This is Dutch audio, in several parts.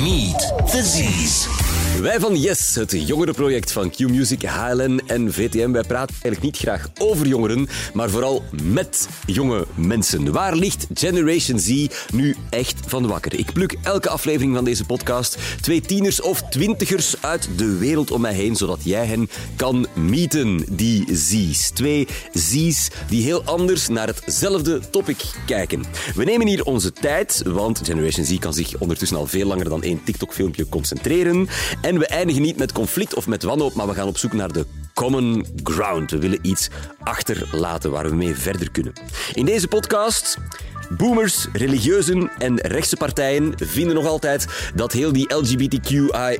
Meet the Z's. Wij van Yes, het jongerenproject van Q-Music, HLN en VTM, wij praten eigenlijk niet graag over jongeren, maar vooral met jonge mensen. Waar ligt Generation Z nu echt van wakker? Ik pluk elke aflevering van deze podcast twee tieners of twintigers uit de wereld om mij heen, zodat jij hen kan meeten, die Z's. Twee Z's die heel anders naar hetzelfde topic kijken. We nemen hier onze tijd, want Generation Z kan zich ondertussen al veel langer dan één TikTok-filmpje concentreren. En we eindigen niet met conflict of met wanhoop, maar we gaan op zoek naar de common ground. We willen iets achterlaten waar we mee verder kunnen. In deze podcast Boomers, religieuzen en rechtse partijen vinden nog altijd dat heel die LGBTQIA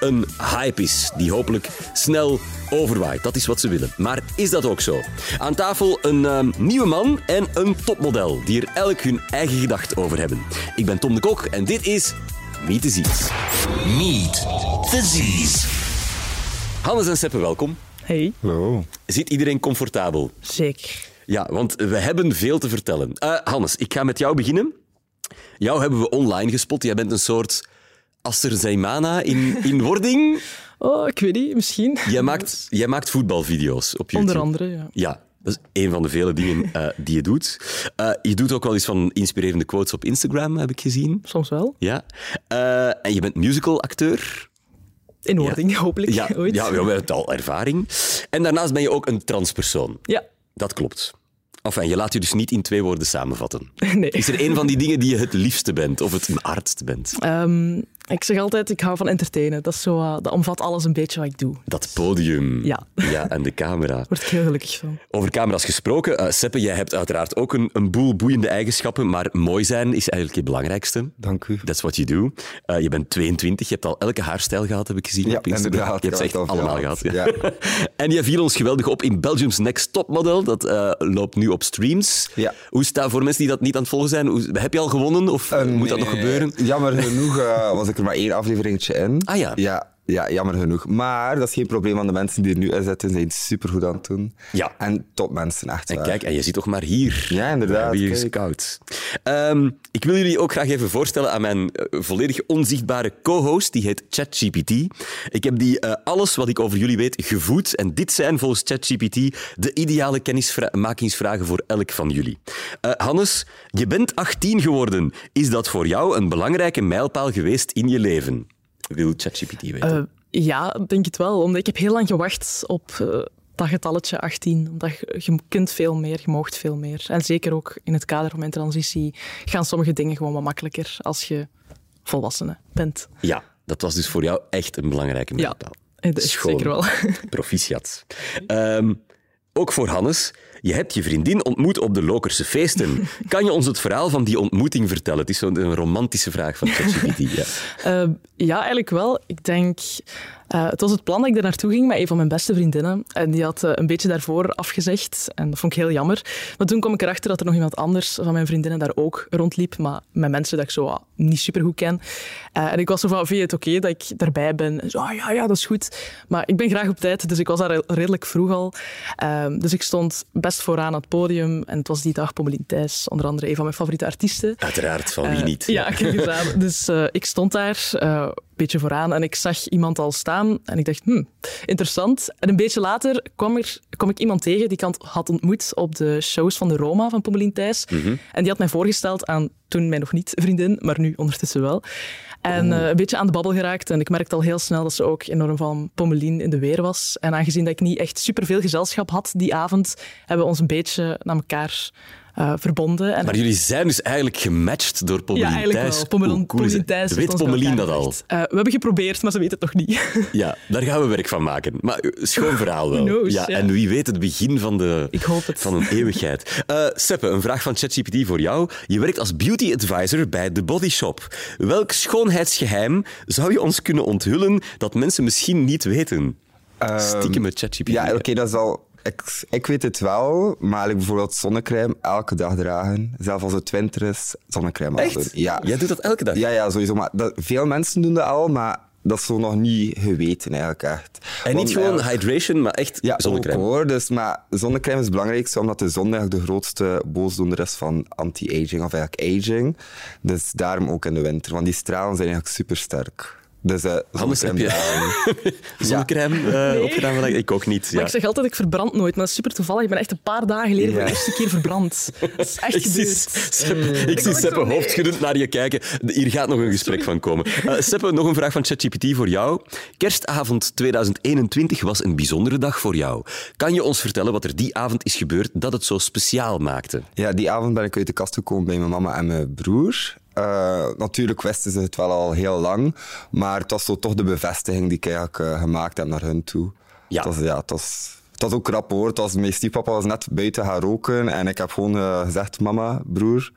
een hype is, die hopelijk snel overwaait. Dat is wat ze willen. Maar is dat ook zo? Aan tafel een ehm, nieuwe man en een topmodel, die er elk hun eigen gedacht over hebben. Ik ben Tom de Kok en dit is Meet the Z's. Meet the Z's. Hannes en Seppe, welkom. Hey, Hallo. Zit iedereen comfortabel? zeker. Ja, want we hebben veel te vertellen. Eh, Hannes, ik ga met jou beginnen. Jou hebben we online gespot. Jij bent een soort Aster Zaimana in, in wording. Oh, ik weet niet, misschien. Jij maakt, jij maakt voetbalvideo's op YouTube. Onder andere, ja. Ja, dat is een van de vele dingen eh, die je doet. Eh, je doet ook wel eens van inspirerende quotes op Instagram, heb ik gezien. Soms wel. Ja. Eh, en je bent musicalacteur. In wording, hopelijk. Ja, ooit. ja, we hebben al ervaring. En daarnaast ben je ook een transpersoon. Ja. Dat klopt. Enfin, je laat je dus niet in twee woorden samenvatten. Nee. Is er een van die dingen die je het liefste bent of het hardst bent? Ehm, ik zeg altijd, ik hou van entertainen. Dat, is zo, eh, dat omvat alles een beetje wat ik doe. Dat podium. Ja. Ja, en de camera. Daar word ik heel gelukkig van. Over camera's gesproken. eh Seppe, jij hebt uiteraard ook een, een boel boeiende eigenschappen, maar mooi zijn is eigenlijk je belangrijkste. Dank u. That's what you do. Eh, je bent 22, je hebt al elke haarstijl gehad, heb ik gezien Ja, op Instagram. inderdaad. Je hebt ze echt allemaal gehad, gehad. Ja. en je viel ons geweldig op in Belgium's Next Top Model. Dat eh, loopt nu op streams. Ja. Hoe staat voor mensen die dat niet aan het volgen zijn? Hoe, heb je al gewonnen of moet nee, dat nog gebeuren? Jammer genoeg eh, was ik er maar één afleveringetje in. Ah ja. ja. Ja, jammer genoeg. Maar dat is geen probleem, want de mensen die er nu in zitten zijn supergoed aan het doen. Ja. En topmensen, echt En waar. kijk, en je zit toch maar hier. Ja, inderdaad, hier kijk. scout. Ehm, ik wil jullie ook graag even voorstellen aan mijn eh, volledig onzichtbare co-host. Die heet ChatGPT. Ik heb die eh, alles wat ik over jullie weet gevoed. En dit zijn volgens ChatGPT de ideale kennismakingsvragen voor elk van jullie. Eh, Hannes, je bent 18 geworden. Is dat voor jou een belangrijke mijlpaal geweest in je leven? Wil ChatGPT weten. Eh, ja, denk het wel. Omdat ik heb heel lang gewacht op eh, dat getalletje 18. Omdat je, je kunt veel meer, je moogt veel meer. En zeker ook in het kader van mijn transitie gaan sommige dingen gewoon wat makkelijker als je volwassene bent. Ja, dat was dus voor jou echt een belangrijke Ja, mijlpaal. dat is zeker wel. Proficiat. Ehm, ook voor Hannes. Je hebt je vriendin ontmoet op de Lokerse feesten. Kan je ons het verhaal van die ontmoeting vertellen? Het is zo'n romantische vraag van ChatGPT. Ja. Eh, ja, eigenlijk wel. Ik denk... eh, het was het plan dat ik er naartoe ging met een van mijn beste vriendinnen. En die had eh, een beetje daarvoor afgezegd. En dat vond ik heel jammer. Maar toen kwam ik erachter dat er nog iemand anders van mijn vriendinnen daar ook rondliep. Maar met mensen dat ik zo ah, niet super goed ken. Eh, en ik was zo van, vind je het oké dat ik daarbij ben? En zo, ah, ja, ja, dat is goed. Maar ik ben graag op tijd, dus ik was daar re- redelijk vroeg al. Ehm, dus ik stond best vooraan aan het podium. En het was die dag Pommelien Thijs, onder andere een van mijn favoriete artiesten. Uiteraard, van wie niet. Ja, kijk eens aan. Dus ik stond daar beetje vooraan en ik zag iemand al staan en ik dacht, hm, interessant. En een beetje later kwam, er, kwam ik iemand tegen die ik had- ontmoet op de shows van de Roma van Pommelien Thijs. En die had mij voorgesteld aan toen mij nog niet vriendin, maar nu ondertussen wel. En eh, een beetje aan de babbel geraakt. En ik merkte al heel snel dat ze ook enorm van Pommelien in de weer was. En aangezien dat ik niet echt superveel gezelschap had die avond, hebben we ons een beetje naar elkaar eh, verbonden. En Maar jullie zijn dus eigenlijk gematcht door Pommelien ja, eigenlijk Thijs. wel. Pommelien, Pommelien? Thijs Weet Pommelien dat al? Eh, we hebben geprobeerd, maar ze weet het nog niet. Ja, daar gaan we werk van maken. Maar eh, schoon verhaal wel. Knows, ja, ja. En wie weet het begin van, de, Ik hoop het. van een eeuwigheid. Eh Seppe, een vraag van ChatGPT voor jou. Je werkt als beauty advisor bij The Body Shop. Welk schoonheidsgeheim zou je ons kunnen onthullen dat mensen misschien niet weten? Stiekem met ChatGPT. Ehm, Ja, oké, dat is al... Ik, ik weet het wel, maar eigenlijk bijvoorbeeld zonnecrème elke dag dragen. Zelfs als het winter is, zonnecrème Echt? afdoen. Ja. Jij doet dat elke dag? Ja, ja, sowieso. Maar dat, veel mensen doen dat al, maar dat is zo nog niet geweten eigenlijk echt. En niet gewoon eigenlijk- hydration, maar echt ja, zonnecrème. ook hoor. Dus, maar zonnecrème is het belangrijkste, omdat de zon eigenlijk de grootste boosdoener is van anti-aging, of eigenlijk aging. Dus daarom ook in de winter, want die stralen zijn eigenlijk supersterk. Dus uh, Hannes, heb je zonnecrème eh, Nee. opgedaan? vandaag? Ik ook niet. Maar Ja. ik zeg altijd, ik verbrand nooit. Maar dat is super toevallig. Ik ben echt een paar dagen geleden voor de eerste keer verbrand. Dat is echt Ik zie, gebeurd. Ik zie Seppe nee. hoofdschuddend naar je kijken. Hier gaat nog een gesprek van komen. Eh Seppe, nog een vraag van ChatGPT voor jou. Kerstavond 2021 was een bijzondere dag voor jou. Kan je ons vertellen wat er die avond is gebeurd dat het zo speciaal maakte? Ja, die avond ben ik uit de kast gekomen bij mijn mama en mijn broer. Eh, natuurlijk wisten ze het wel al heel lang, maar het was zo toch de bevestiging die ik eigenlijk eh, gemaakt heb naar hun toe. Ja. Het was, ja, het was, het was ook krap hoor. Het was, mijn stiefpapa was net buiten gaan roken en ik heb gewoon eh, gezegd, mama, broer,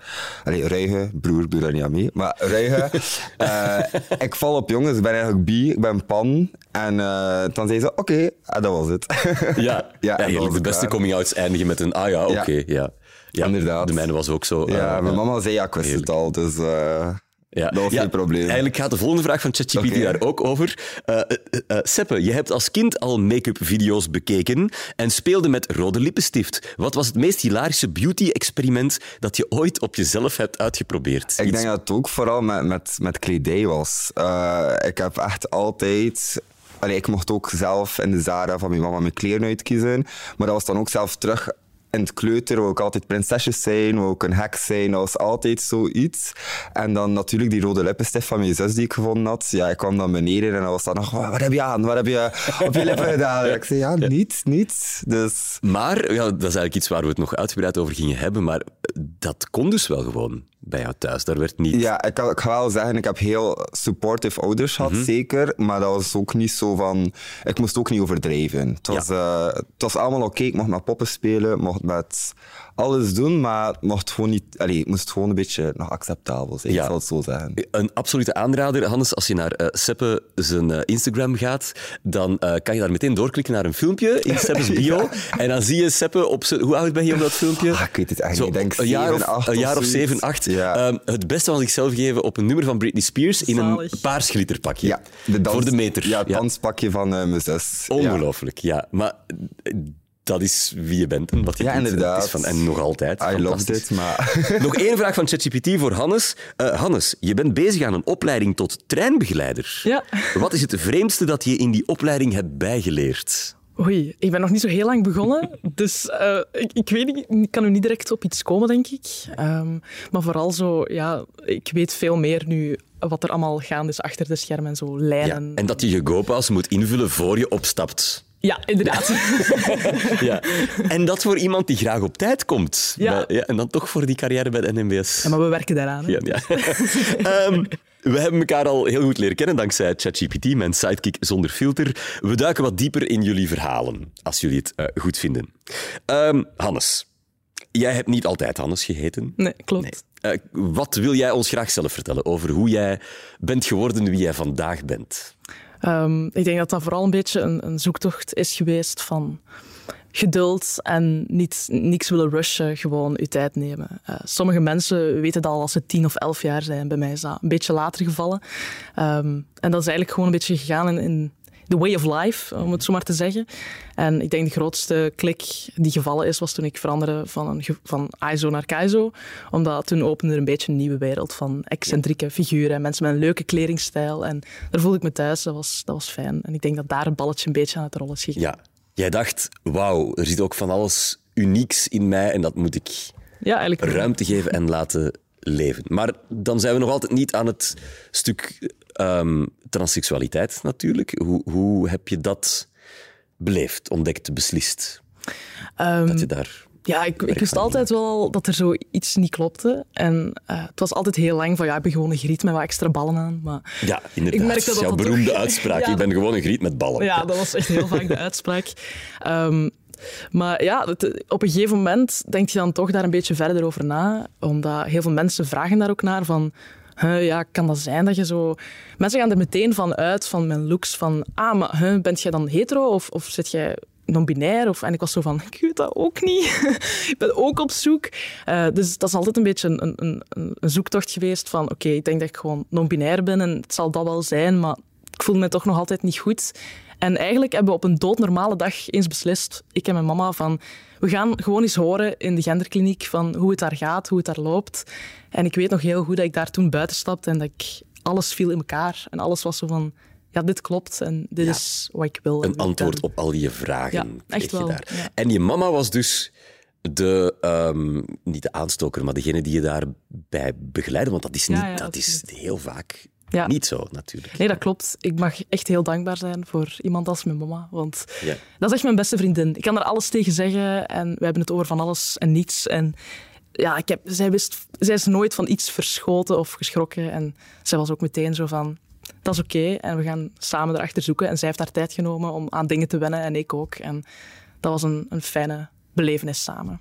allee, Ruige, broer, doe daar niet aan mee, maar Ruige, ik val op jongens, ik ben eigenlijk bi, ik ben pan. En dan zei ze, oké, en dat was het. Ja, ja, Ja, was De beste coming-outs eindigen met een ah ja, oké. Ja. ja. Ja, Inderdaad. De mijne was ook zo. ja, eh, mijn mama zei, ja, ik wist het al, dus eh, Ja. dat was Ja, geen probleem. Eigenlijk gaat de volgende vraag van ChatGPT daar ook over. Eh, Seppe, je hebt als kind al make-up video's bekeken en speelde met rode lippenstift. Wat was het meest hilarische beauty-experiment dat je ooit op jezelf hebt uitgeprobeerd? Ik Iets- denk dat het ook vooral met, met, met kledij was. Ik heb echt altijd... Allee, ik mocht ook zelf in de Zara van mijn mama mijn kleren uitkiezen. Maar dat was dan ook zelf terug in het kleuter. Wou ik altijd prinsesjes zijn, wou ik een heks zijn. Dat was altijd zoiets. En dan natuurlijk die rode lippenstift van mijn zus die ik gevonden had. Ja, ik kwam dan beneden en dan was dan nog... "Oh, Wat heb je aan? Wat heb je op je lippen gedaan? Ik zei, ja, niets, niets. Dus... Maar, ja, dat is eigenlijk iets waar we het nog uitgebreid over gingen hebben, maar dat kon dus wel gewoon bij jou thuis. Daar werd niet... Ja, ik, kan- ik ga wel zeggen, ik heb heel supportive ouders gehad, Mhm. zeker. Maar dat was ook niet zo van... Ik moest ook niet overdrijven. Het was, eh, het was allemaal oké. Ik mocht met poppen spelen, mocht met alles doen, maar het mocht gewoon niet... Allee, het moest gewoon een beetje nog acceptabel zijn, Ja. ik zal het zo zeggen. Een absolute aanrader, Hannes, als je naar eh, Seppe zijn eh, Instagram gaat, dan eh, kan je daar meteen doorklikken naar een filmpje in Seppe's bio. En dan zie je Seppe op zijn... Hoe oud ben je op dat filmpje? Ah, ik weet het echt Zo, niet. Ik denk een jaar of, 7, 8 een jaar of zoiets. 7, 8. Ja. Ehm, het beste van zichzelf geven op een nummer van Britney Spears in een paars glitterpakje. Ja, de dans- Voor de meter. Ja, het danspakje van eh, mijn zus. Ongelooflijk, ja. Maar dat is wie je bent en wat je Ja, doet. inderdaad. Is van, en nog altijd. I loved Fantastisch. it, maar... Nog één vraag van ChatGPT voor Hannes. Eh, Hannes, je bent bezig aan een opleiding tot treinbegeleider. Ja. Wat is het vreemdste dat je in die opleiding hebt bijgeleerd? Oei, ik ben nog niet zo heel lang begonnen, dus eh, ik, ik weet niet, ik kan nu niet direct op iets komen, denk ik. Ehm, maar vooral zo, ja, ik weet veel meer nu wat er allemaal gaande is achter de schermen en zo, Ja, lijnen. en dat je je GoPa's moet invullen voor je opstapt. Ja, inderdaad. Ja. En dat voor iemand die graag op tijd komt. Ja. Ja, en dan toch voor die carrière bij de NMBS. Ja, maar we werken daaraan. hè. Ja, ja. Ehm, we hebben elkaar al heel goed leren kennen dankzij ChatGPT, mijn sidekick zonder filter. We duiken wat dieper in jullie verhalen, als jullie het eh, goed vinden. Ehm, Hannes, jij hebt niet altijd Hannes geheten. Nee, klopt. Eh, wat wil jij ons graag zelf vertellen over hoe jij bent geworden wie jij vandaag bent? Ehm, ik denk dat dat vooral een beetje een, een zoektocht is geweest van geduld en niet niks willen rushen, gewoon je tijd nemen. Eh, sommige mensen weten dat al als ze tien of elf jaar zijn. Bij mij is dat een beetje later gevallen. Ehm, en dat is eigenlijk gewoon een beetje gegaan in, in the way of life, om het zo maar te zeggen. En ik denk de grootste klik die gevallen is, was toen ik veranderde van, een, van ISO naar KISO. Omdat toen opende er een beetje een nieuwe wereld van excentrieke figuren. Mensen met een leuke kledingstijl. En daar voelde ik me thuis. Dat was, dat was fijn. En ik denk dat daar een balletje een beetje aan het rollen is gegaan. Ja, jij dacht, wauw, er zit ook van alles unieks in mij en dat moet ik Ja, ruimte geven en laten leven. Maar dan zijn we nog altijd niet aan het stuk ehm transseksualiteit natuurlijk. Hoe, hoe heb je dat beleefd, ontdekt, beslist? Ehm, Dat je daar... Ja, ik, ik wist altijd wel dat er zoiets niet klopte. En eh, het was altijd heel lang van, ja, ik ben gewoon een griet met wat extra ballen aan. Maar Ja, inderdaad. Ik merkte dat is jouw dat beroemde toch- uitspraak. Ja, ik ben gewoon een griet met ballen. ja, dat was echt heel vaak de uitspraak. Ehm, maar ja, op een gegeven moment denk je dan toch daar een beetje verder over na. Omdat heel veel mensen vragen daar ook naar van... ja, kan dat zijn dat je zo... Mensen gaan er meteen van uit, van mijn looks, van... Ah, maar bent jij dan hetero of, of zit jij non-binair? Of, en ik was zo van, ik weet dat ook niet. ik ben ook op zoek. Eh, dus dat is altijd een beetje een, een, een, zoektocht geweest van... Oké, ik denk dat ik gewoon non-binair ben en het zal dat wel zijn, maar ik voelde me toch nog altijd niet goed. En eigenlijk hebben we op een doodnormale dag eens beslist, ik en mijn mama, van we gaan gewoon eens horen in de genderkliniek van hoe het daar gaat, hoe het daar loopt. En ik weet nog heel goed dat ik daar toen buiten stapte en dat ik alles viel in elkaar. En alles was zo van, ja, dit klopt en dit is wat ik wil. Een antwoord op al je vragen. Ja, je daar. ja. En je mama was dus de, ehm, niet de aanstoker, maar degene die je daarbij begeleidde. Want dat is, niet, dat is heel vaak Ja. niet zo, natuurlijk. Nee, dat klopt. Ik mag echt heel dankbaar zijn voor iemand als mijn mama. Want Ja. dat is echt mijn beste vriendin. Ik kan er alles tegen zeggen en we hebben het over van alles en niets. En ja, ik heb, zij, wist, zij is nooit van iets verschoten of geschrokken. En zij was ook meteen zo van, dat is oké. En we gaan samen erachter zoeken. En zij heeft haar tijd genomen om aan dingen te wennen en ik ook. En dat was een, een fijne belevenis samen.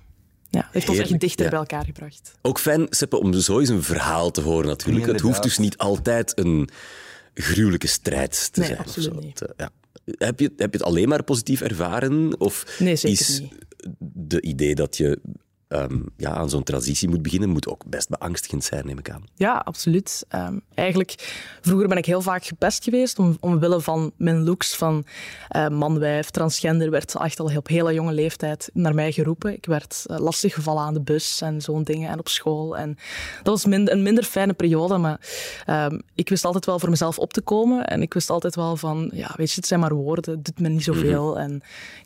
Ja, het heeft ons echt dichter ja. bij elkaar gebracht. Ook fijn, Seppe, om zo eens een verhaal te horen natuurlijk. Het hoeft dus niet altijd een gruwelijke strijd te Nee, zijn. of absoluut zo. niet. Het, eh, ja. Heb, je, heb je het alleen maar positief ervaren? Of Nee, zeker is niet. de idee dat je ehm, ja, aan zo'n transitie moet beginnen, moet ook best beangstigend zijn, neem ik aan. Ja, absoluut. Ehm, eigenlijk, vroeger ben ik heel vaak gepest geweest om, omwille van mijn looks van eh man-wijf, transgender, werd echt al op hele jonge leeftijd naar mij geroepen. Ik werd eh, lastig gevallen aan de bus en zo'n dingen en op school. En dat was min- een minder fijne periode, maar ehm, ik wist altijd wel voor mezelf op te komen en ik wist altijd wel van, ja, weet je, het zijn maar woorden, het doet me niet zoveel. En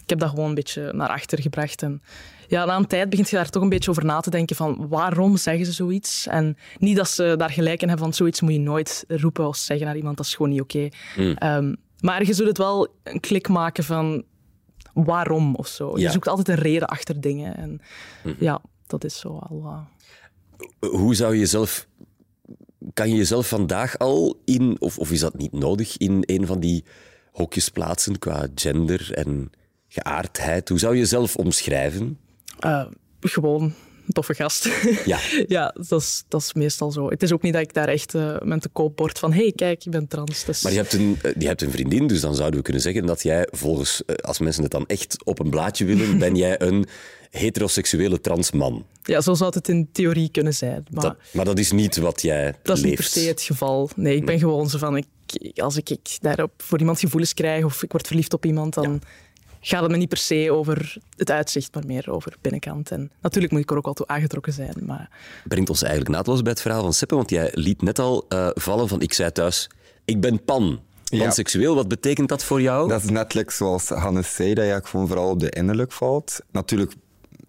ik heb dat gewoon een beetje naar achter gebracht. En ja, na een tijd begint je daar toch een beetje over na te denken van waarom zeggen ze zoiets? En niet dat ze daar gelijk in hebben van zoiets moet je nooit roepen of zeggen naar iemand, dat is gewoon niet oké. Ehm, maar je zult het wel een klik maken van waarom of zo. Je Ja. zoekt altijd een reden achter dingen. En ja, dat is zo al... eh, Hoe zou je jezelf... Kan je jezelf vandaag al in, of, of is dat niet nodig, in een van die hokjes plaatsen qua gender en geaardheid? Hoe zou je jezelf omschrijven? Eh, gewoon een toffe gast. Ja. ja, dat is, dat is meestal zo. Het is ook niet dat ik daar echt eh, met de koop word van hey, kijk, ik ben trans. Dus... Maar je hebt, een, eh, je hebt een vriendin, dus dan zouden we kunnen zeggen dat jij volgens, als mensen het dan echt op een blaadje willen, ben jij een heteroseksuele transman. Ja, zo zou het in theorie kunnen zijn. Maar... Dat, maar dat is niet wat jij Dat is leeft. niet per se het geval. Nee, ik ben gewoon zo van, ik, als ik, ik daarop voor iemand gevoelens krijg of ik word verliefd op iemand, dan gaat het me niet per se over het uitzicht, maar meer over binnenkant. En natuurlijk moet ik er ook wel toe aangetrokken zijn, maar Brengt ons eigenlijk naadloos bij het verhaal van Seppe, want jij liet net al eh, vallen van ik zei thuis, ik ben pan. Ja. Panseksueel, wat betekent dat voor jou? Dat is net zoals Hannes zei, dat je gewoon vooral op de innerlijk valt. Natuurlijk,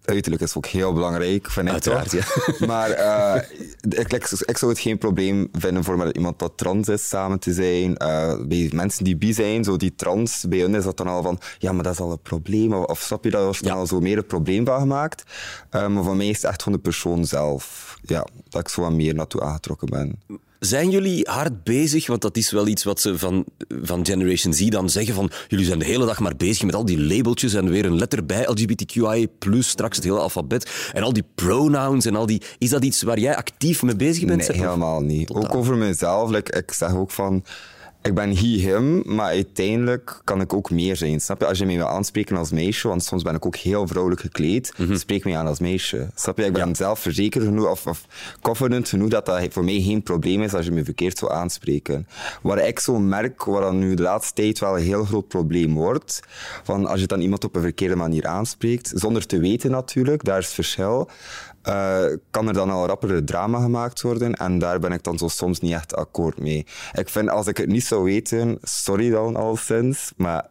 uiterlijk is ook heel belangrijk, vind ik Uiteraard, toch? Maar eh, ik, ik, zou het geen probleem vinden voor met iemand dat trans is samen te zijn. Eh, bij mensen die bi zijn, zo die trans, bij hun is dat dan al van, ja, maar dat is al een probleem. Of, of snap je, dat wordt dan Ja. al zo meer een probleem van gemaakt. Eh, maar voor mij is het echt van de persoon zelf. Ja, dat ik zo wat meer naartoe aangetrokken ben. Zijn jullie hard bezig? Want dat is wel iets wat ze van, van Generation Z dan zeggen van jullie zijn de hele dag maar bezig met al die labeltjes en weer een letter bij LGBTQI+, straks het hele alfabet en al die pronouns en al die... Is dat iets waar jij actief mee bezig bent? Nee, helemaal niet. Totaal. Ook over mezelf. like, ik zeg ook van... Ik ben he, hem, maar uiteindelijk kan ik ook meer zijn. Snap je? Als je mij wil aanspreken als meisje, want soms ben ik ook heel vrouwelijk gekleed, Mhm. spreek mij aan als meisje. Snap je? Ik ben zelf verzekerd genoeg of, of confident genoeg dat dat voor mij geen probleem is als je me verkeerd zou aanspreken. Waar ik zo merk, wat dan nu de laatste tijd wel een heel groot probleem wordt, van als je dan iemand op een verkeerde manier aanspreekt, zonder te weten natuurlijk, daar is het verschil, eh, kan er dan al rapper drama gemaakt worden. En daar ben ik dan zo soms niet echt akkoord mee. Ik vind, als ik het niet zou weten, sorry dan al sinds, maar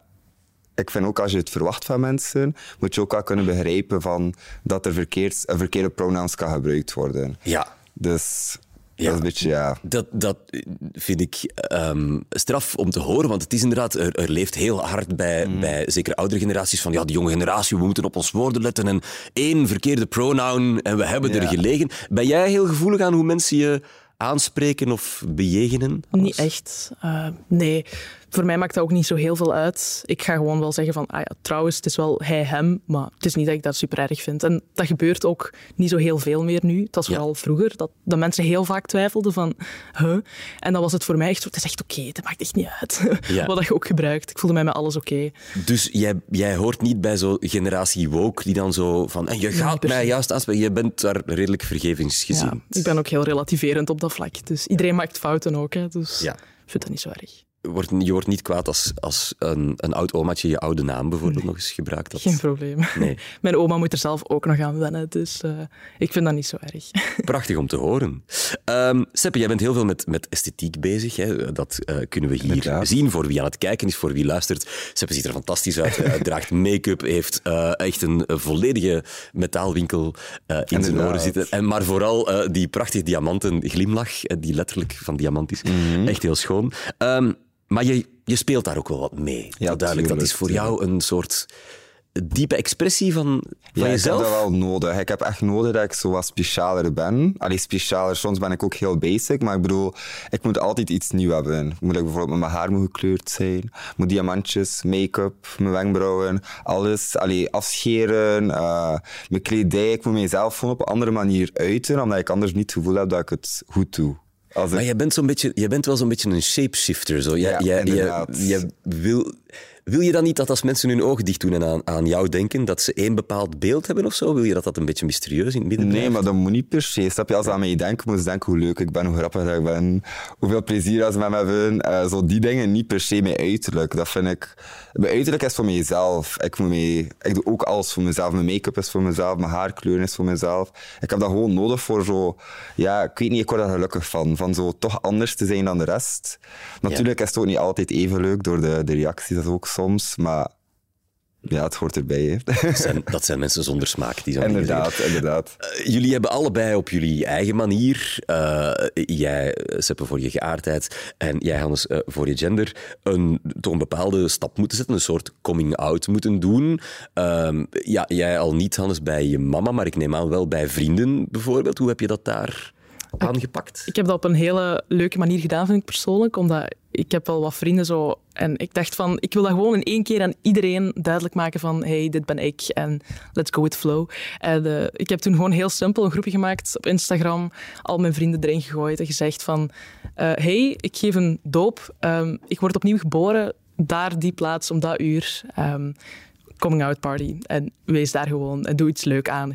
ik vind ook als je het verwacht van mensen, moet je ook wel kunnen begrijpen van dat er verkeerd, een verkeerde pronouns kan gebruikt worden. Ja. Dus Ja. dat is een beetje, ja... Dat, dat vind ik ehm, straf om te horen, want het is inderdaad, er, er leeft heel hard bij, Mm. bij zeker oudere generaties van ja, die jonge generatie, we moeten op ons woorden letten en één verkeerde pronoun en we hebben er gelegen. Ben jij heel gevoelig aan hoe mensen je aanspreken of bejegenen? niet echt. Eh, nee, voor mij maakt dat ook niet zo heel veel uit. Ik ga gewoon wel zeggen van, ah ja, trouwens, het is wel hij, hem, maar het is niet dat ik dat super erg vind. En dat gebeurt ook niet zo heel veel meer nu. Het was Ja. vooral vroeger dat, dat mensen heel vaak twijfelden van, huh? En dan was het voor mij echt zo, het is echt oké, het maakt echt niet uit. Ja. Wat je ook gebruikt. Ik voelde mij met alles oké. Dus jij, jij hoort niet bij zo'n generatie woke die dan zo van en je gaat mij juist aanspreken. Je bent daar redelijk vergevingsgezind. Ja, ik ben ook heel relativerend op dat vlak. Dus iedereen maakt fouten ook, hè, dus ik vind dat niet zo erg. Wordt, je wordt niet kwaad als, als een, een oud omaatje je oude naam bijvoorbeeld nog eens gebruikt. Dat, Geen probleem. Nee. Mijn oma moet er zelf ook nog aan wennen, dus eh, ik vind dat niet zo erg. Prachtig om te horen. Ehm Seppe, jij bent heel veel met, met esthetiek bezig. Hè? Dat eh, kunnen we hier Inderdaad. zien voor wie aan het kijken is, voor wie luistert. Seppe ziet er fantastisch uit. Hij draagt make-up, heeft eh, echt een, volledige metaalwinkel eh, in zijn oren zitten. En, maar vooral eh, die prachtige diamanten glimlach, eh, die letterlijk van diamant is. Mhm. Echt heel schoon. Ehm, maar je, je speelt daar ook wel wat mee. Ja, duidelijk. Dat is tuurlijk, voor jou een soort diepe expressie van, van Ja, ik jezelf. heb dat wel nodig. Ik heb echt nodig dat ik zo wat specialer ben. Allee, specialer, soms ben ik ook heel basic, maar ik bedoel, ik moet altijd iets nieuws hebben. Moet ik bijvoorbeeld met mijn haar moet gekleurd zijn, moet diamantjes, make-up, mijn wenkbrauwen, alles. Allee, afscheren, eh, mijn kledij. Ik moet mezelf gewoon op een andere manier uiten, omdat ik anders niet het gevoel heb dat ik het goed doe. Als ik- Maar jij bent, zo'n beetje, jij bent wel zo'n beetje een shapeshifter. Zo. Jij, Ja, jij, jij, inderdaad. jij wil, wil je dan niet dat als mensen hun ogen dicht doen en aan, aan jou denken, dat ze één bepaald beeld hebben of zo? Wil je dat dat een beetje mysterieus in het midden Nee, maar dat moet niet per se. Snap je? Als ze aan mij denken, moet ze denken hoe leuk ik ben, hoe grappig ik ben, hoeveel plezier als ze met me hebben. Eh, zo die dingen, niet per se mijn uiterlijk. Dat vind ik... Mijn uiterlijk is voor mezelf. Ik, moet mee, ik doe ook alles voor mezelf. Mijn make-up is voor mezelf, mijn haarkleur is voor mezelf. Ik heb dat gewoon nodig voor zo... Ja, ik weet niet, ik word daar gelukkig van. Van zo toch anders te zijn dan de rest. Natuurlijk is het ook niet altijd even leuk door de, de reacties, dat is ook soms. Maar ja, het hoort erbij. Dat zijn, dat zijn mensen zonder smaak. Die dingen inderdaad, inderdaad. Eh, jullie hebben allebei op jullie eigen manier, eh, jij, Seppe, voor je geaardheid en jij, Hannes, eh, voor je gender, een, toch een bepaalde stap moeten zetten, een soort coming-out moeten doen. Ehm, ja, jij al niet, Hannes, bij je mama, maar ik neem aan wel bij vrienden bijvoorbeeld. Hoe heb je dat daar aangepakt? Ik heb dat op een hele leuke manier gedaan, vind ik persoonlijk. Omdat ik heb wel wat vrienden zo... En ik dacht van, ik wil dat gewoon in één keer aan iedereen duidelijk maken van hey, dit ben ik en let's go with flow. En eh, ik heb toen gewoon heel simpel een groepje gemaakt op Instagram, al mijn vrienden erin gegooid en gezegd van eh, hey, ik geef een doop, Ehm, ik word opnieuw geboren, daar die plaats om dat uur. Ehm, coming out party. En wees daar gewoon en doe iets leuk aan.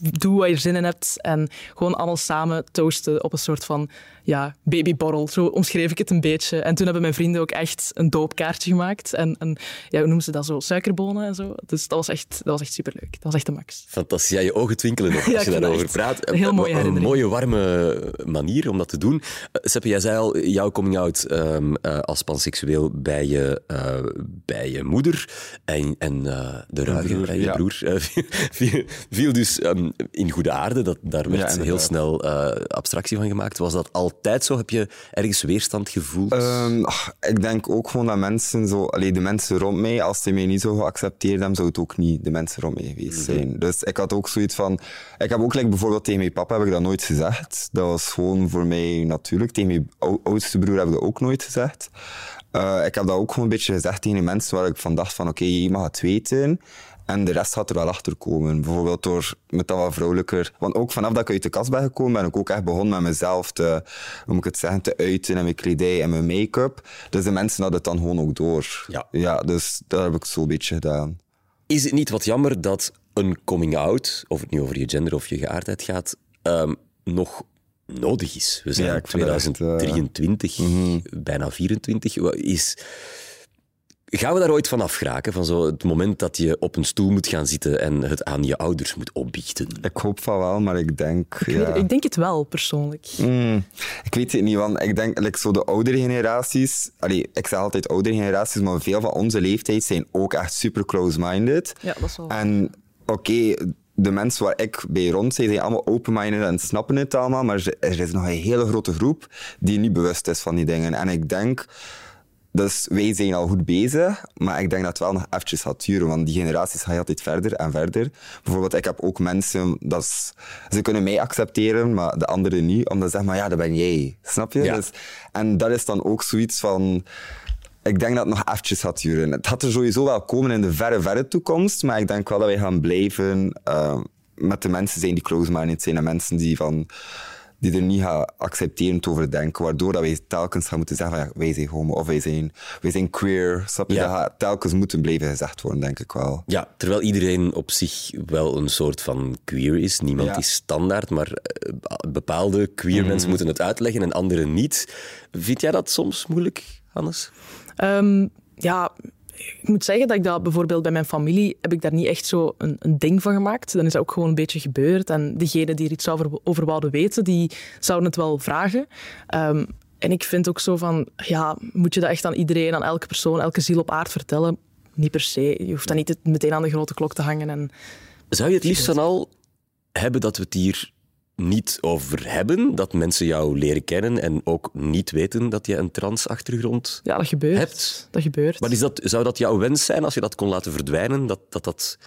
Doe wat je zin in hebt en gewoon allemaal samen toasten op een soort van ja, babyborrel. Zo omschreef ik het een beetje. En toen hebben mijn vrienden ook echt een doopkaartje gemaakt. En, en ja, hoe noemen ze dat zo? Suikerbonen en zo. Dus dat was echt, dat was echt superleuk. Dat was echt de max. Fantastisch. Ja, je ogen twinkelen nog Ja, als je daarover praat. een heel mooie een, mooie, warme manier om dat te doen. Uh, Seppe, jij zei al, jouw coming-out ehm, uh, als panseksueel bij je, uh, bij je moeder en, en uh, de ruige bij je ja. broer uh, viel, viel dus um, in goede aarde. Dat, daar werd Ja, heel snel uh, abstractie van gemaakt. Was dat altijd zo? Heb je ergens weerstand gevoeld? Um, ach, ik denk ook gewoon dat mensen zo... Allee, de mensen rond mij, als ze mij niet zo geaccepteerd hebben, zou het ook niet de mensen rond mij geweest zijn. Mm -hmm. Dus ik had ook zoiets van... Ik heb ook like, bijvoorbeeld tegen mijn papa heb ik dat nooit gezegd. Dat was gewoon voor mij natuurlijk. Tegen mijn oudste broer heb ik dat ook nooit gezegd. Uh, ik heb dat ook gewoon een beetje gezegd tegen de mensen waar ik van dacht van oké, okay, je mag het weten. En de rest gaat er wel achter komen. Bijvoorbeeld door met dat wat vrouwelijker. Want ook vanaf dat ik uit de kast ben gekomen, ben ik ook echt begonnen met mezelf te, hoe moet ik het zeggen, te uiten en mijn kledij en mijn make-up. Dus de mensen hadden het dan gewoon ook door. Ja. ja dus dat heb ik zo'n beetje gedaan. Is het niet wat jammer dat een coming-out, of het nu over je gender of je geaardheid gaat, um, nog nodig is? We zijn ja, in 2023, echt, uh... mm -hmm. bijna 24. Is... Gaan we daar ooit van afgeraken? Van zo het moment dat je op een stoel moet gaan zitten en het aan je ouders moet opbiechten? Ik hoop van wel, maar ik denk... Ik, ja. weet, ik denk het wel, persoonlijk. Mm, ik weet het niet, want ik denk like, zo de oudere generaties... Allee, ik zeg altijd oudere generaties, maar veel van onze leeftijd zijn ook echt super close-minded. Ja, dat is wel. En oké... Okay, de mensen waar ik bij rond zijn, zijn allemaal open-minded en snappen het allemaal, maar er is nog een hele grote groep die niet bewust is van die dingen. En ik denk... Dus wij zijn al goed bezig, maar ik denk dat het wel nog eventjes gaat duren, want die generaties gaan altijd verder en verder. Bijvoorbeeld, ik heb ook mensen, dat is, ze kunnen mij accepteren, maar de anderen niet, omdat ze zeggen, maar ja, dat ben jij. Snap je? Ja. Dus, en dat is dan ook zoiets van... Ik denk dat het nog eventjes gaat duren. Het gaat er sowieso wel komen in de verre, verre toekomst, maar ik denk wel dat wij gaan blijven uh, met de mensen zijn die close-minded zijn en mensen die van die er niet gaat accepteren te overdenken. Waardoor dat wij telkens gaan moeten zeggen van ja, wij zijn homo of wij zijn, wij zijn queer. Snap je? Ja. Dat gaat telkens moeten blijven gezegd worden, denk ik wel. Ja, terwijl iedereen op zich wel een soort van queer is. Niemand Ja. Mhm. is standaard, maar eh, bepaalde queer mensen moeten het uitleggen en anderen niet. Vind jij dat soms moeilijk, Hannes? Ehm, ja, ik moet zeggen dat ik dat bijvoorbeeld bij mijn familie heb ik daar niet echt zo een, een ding van gemaakt. Dan is dat ook gewoon een beetje gebeurd. En degenen die er iets over, over wouden weten, die zouden het wel vragen. Ehm, en ik vind ook zo van, ja, moet je dat echt aan iedereen, aan elke persoon, elke ziel op aard vertellen? Niet per se. Je hoeft dat niet meteen aan de grote klok te hangen. En Zou je het liefst van al hebben dat we het hier niet over hebben? Dat mensen jou leren kennen en ook niet weten dat je een trans-achtergrond ja, dat gebeurt. hebt? Dat gebeurt. Maar is dat, zou dat jouw wens zijn als je dat kon laten verdwijnen? Dat, dat, dat,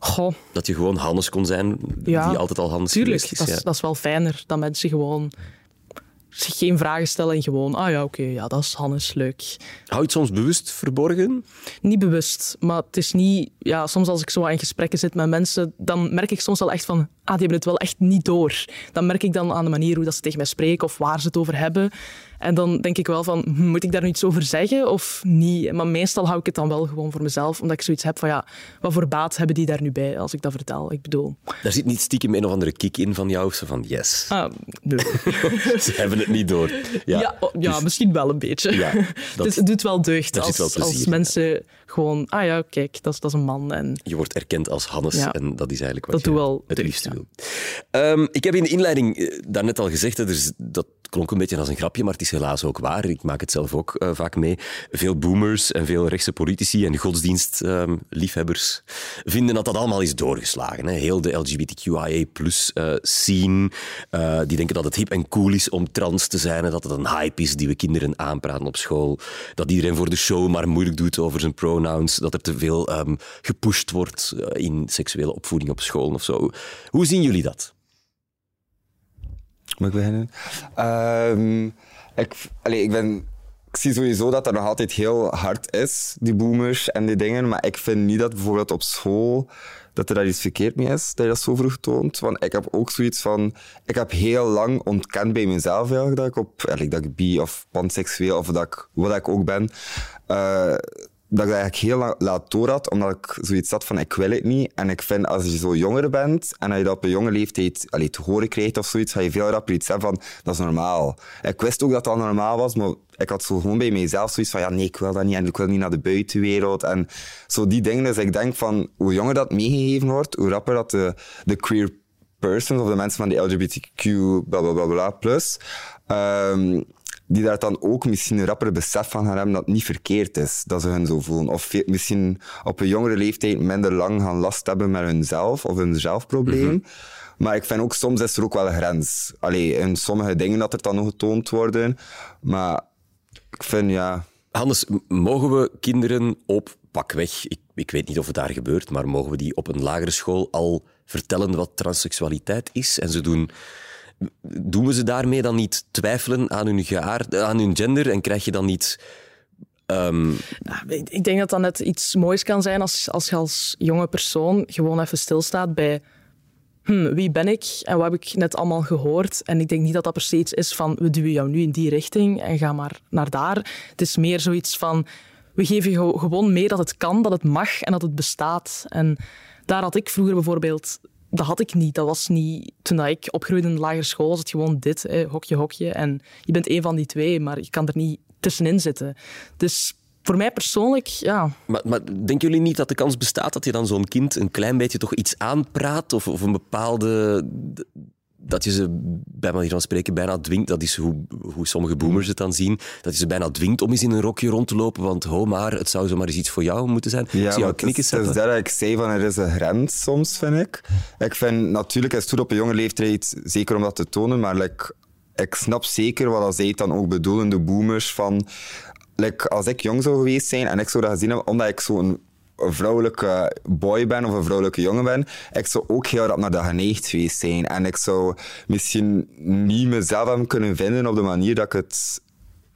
Goh, dat je gewoon Hannes kon zijn, Ja, die altijd al Hannes tuurlijk. geweest is? Dat is, ja. dat is wel fijner dat mensen gewoon zich geen vragen stellen en gewoon, ah ja, oké, ja, dat is Hannes, leuk. Hou je het soms bewust verborgen? Niet bewust, maar het is niet... Ja, soms als ik zo in gesprekken zit met mensen, dan merk ik soms wel echt van, ah, die hebben het wel echt niet door. Dan merk ik dan aan de manier hoe dat ze tegen mij spreken of waar ze het over hebben. En dan denk ik wel van, hm, moet ik daar nu iets over zeggen of niet? Maar meestal hou ik het dan wel gewoon voor mezelf, omdat ik zoiets heb van, ja, wat voor baat hebben die daar nu bij als ik dat vertel? Ik bedoel... Daar zit niet stiekem een of andere kick in van jou, zo van yes. Ah, nee. Ze hebben het niet door. Ja, Ja, oh, ja Dus- misschien wel een beetje. Ja, dat- dus het doet wel deugd als, wel plezier als mensen gewoon... Ah ja, kijk, dat is, dat is een man. En je wordt erkend als Hannes en dat is eigenlijk wat Dat je wel het ja. wil. Ehm, ik heb in de inleiding eh, daarnet al gezegd, er is- dat klonk een beetje als een grapje, maar het is helaas ook waar. Ik maak het zelf ook eh, vaak mee. Veel boomers en veel rechtse politici en godsdienstliefhebbers vinden dat dat allemaal is doorgeslagen. Hè. Heel de LGBTQIA plus eh, scene, eh, die denken dat het hip en cool is om trans te zijn en dat het een hype is die we kinderen aanpraten op school. Dat iedereen voor de show maar moeilijk doet over zijn pronouns, dat er te veel ehm, gepusht wordt in seksuele opvoeding op school of zo. Hoe zien jullie dat? Moet ik beginnen? Ehm, ik, allee, ik, ben, ik zie sowieso dat dat nog altijd heel hard is, die boomers en die dingen. Maar ik vind niet dat bijvoorbeeld op school dat er daar iets verkeerd mee is, dat je dat zo vroeg toont. Want ik heb ook zoiets van... Ik heb heel lang ontkend bij mezelf eigenlijk dat ik op... allee, dat ik bi of panseksueel of dat ik, wat ik ook ben... eh, dat ik eigenlijk heel laat door had, omdat ik zoiets had van ik wil het niet. En ik vind als je zo jonger bent en dat je dat op een jonge leeftijd allee, te horen krijgt of zoiets, ga je veel rapper iets hebben van dat is normaal. Ik wist ook dat dat normaal was, maar ik had zo gewoon bij mezelf zoiets van ja nee, ik wil dat niet en ik wil niet naar de buitenwereld. En zo die dingen. Dus ik denk van hoe jonger dat meegegeven wordt, hoe rapper dat de, de queer persons of de mensen van de LGBTQ bla bla bla bla plus, ehm, die daar dan ook misschien een rapper besef van gaan hebben dat het niet verkeerd is, dat ze hun zo voelen. Of misschien op een jongere leeftijd minder lang gaan last hebben met hunzelf of hun zelfprobleem. Maar ik vind ook, soms is er ook wel een grens. Allee, in sommige dingen dat er dan nog getoond worden. Maar ik vind, ja... Hannes, mogen we kinderen op pakweg, ik, ik weet niet of het daar gebeurt, maar mogen we die op een lagere school al vertellen wat transseksualiteit is? En ze doen, doen we ze daarmee dan niet twijfelen aan hun, geaard, aan hun gender en krijg je dan niet... ehm, Ja, ik denk dat dat net iets moois kan zijn als, als je als jonge persoon gewoon even stilstaat bij hm, wie ben ik en wat heb ik net allemaal gehoord. En ik denk niet dat dat per se iets is van we duwen jou nu in die richting en ga maar naar daar. Het is meer zoiets van we geven je ge- gewoon mee dat het kan, dat het mag en dat het bestaat. En daar had ik vroeger bijvoorbeeld... Dat had ik niet. Dat was niet... Toen ik opgroeide in de lagere school was het gewoon dit, hè, hokje, hokje. En je bent één van die twee, maar je kan er niet tussenin zitten. Dus voor mij persoonlijk, ja... maar, maar denken jullie niet dat de kans bestaat dat je dan zo'n kind een klein beetje toch iets aanpraat of, of een bepaalde... Dat je ze, bij manier van spreken, bijna dwingt, dat is hoe, hoe sommige boomers het dan zien, dat je ze bijna dwingt om eens in een rokje rond te lopen, want ho maar, het zou zomaar eens iets voor jou moeten zijn. maar jou het is, het is dat ik zei van er is een grens soms, vind ik. Ik vind natuurlijk is het goed op een jonge leeftijd, zeker om dat te tonen, maar like, ik snap zeker wat zij het dan ook bedoelen, de boomers, van like, als ik jong zou geweest zijn en ik zou dat gezien hebben, omdat ik zo'n een vrouwelijke boy ben of een vrouwelijke jongen ben, ik zou ook heel rap naar dat geneigd geweest zijn. En ik zou misschien niet mezelf kunnen vinden op de manier dat ik het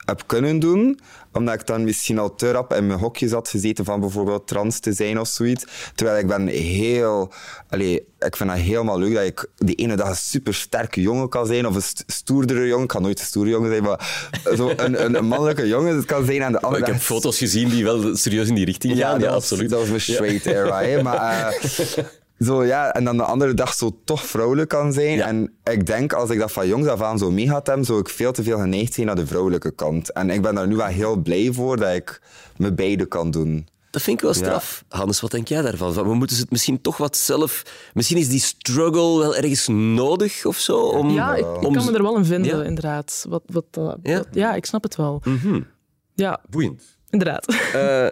heb kunnen doen, omdat ik dan misschien al te rap in mijn hokjes had gezeten van bijvoorbeeld trans te zijn of zoiets. Terwijl ik ben heel... Allee, ik vind dat helemaal leuk dat ik de ene dag een super sterke jongen kan zijn, of een st- stoerdere jongen. Ik kan nooit een stoere jongen zijn, maar zo een, een, een mannelijke jongen kan zijn. En de andere Ik heb foto's gezien die wel serieus in die richting gaan. Ja, dat was, absoluut. Dat was mijn straight era. hè. Maar eh, zo, ja, en dan de andere dag zo toch vrouwelijk kan zijn. Ja. En ik denk, als ik dat van jongs af aan zo mee had hebben, zou ik veel te veel geneigd zijn naar de vrouwelijke kant. En ik ben daar nu wel heel blij voor dat ik me beide kan doen. Dat vind ik wel straf. Hannes, wat denk jij daarvan? Van, We moeten het misschien toch wat zelf... Misschien is die struggle wel ergens nodig of zo? Om, Ja, ik, ik om kan me er wel in vinden, Ja. inderdaad. Wat, wat, eh, Ja? wat- ja, ik snap het wel. Ja, Boeiend. inderdaad. Eh,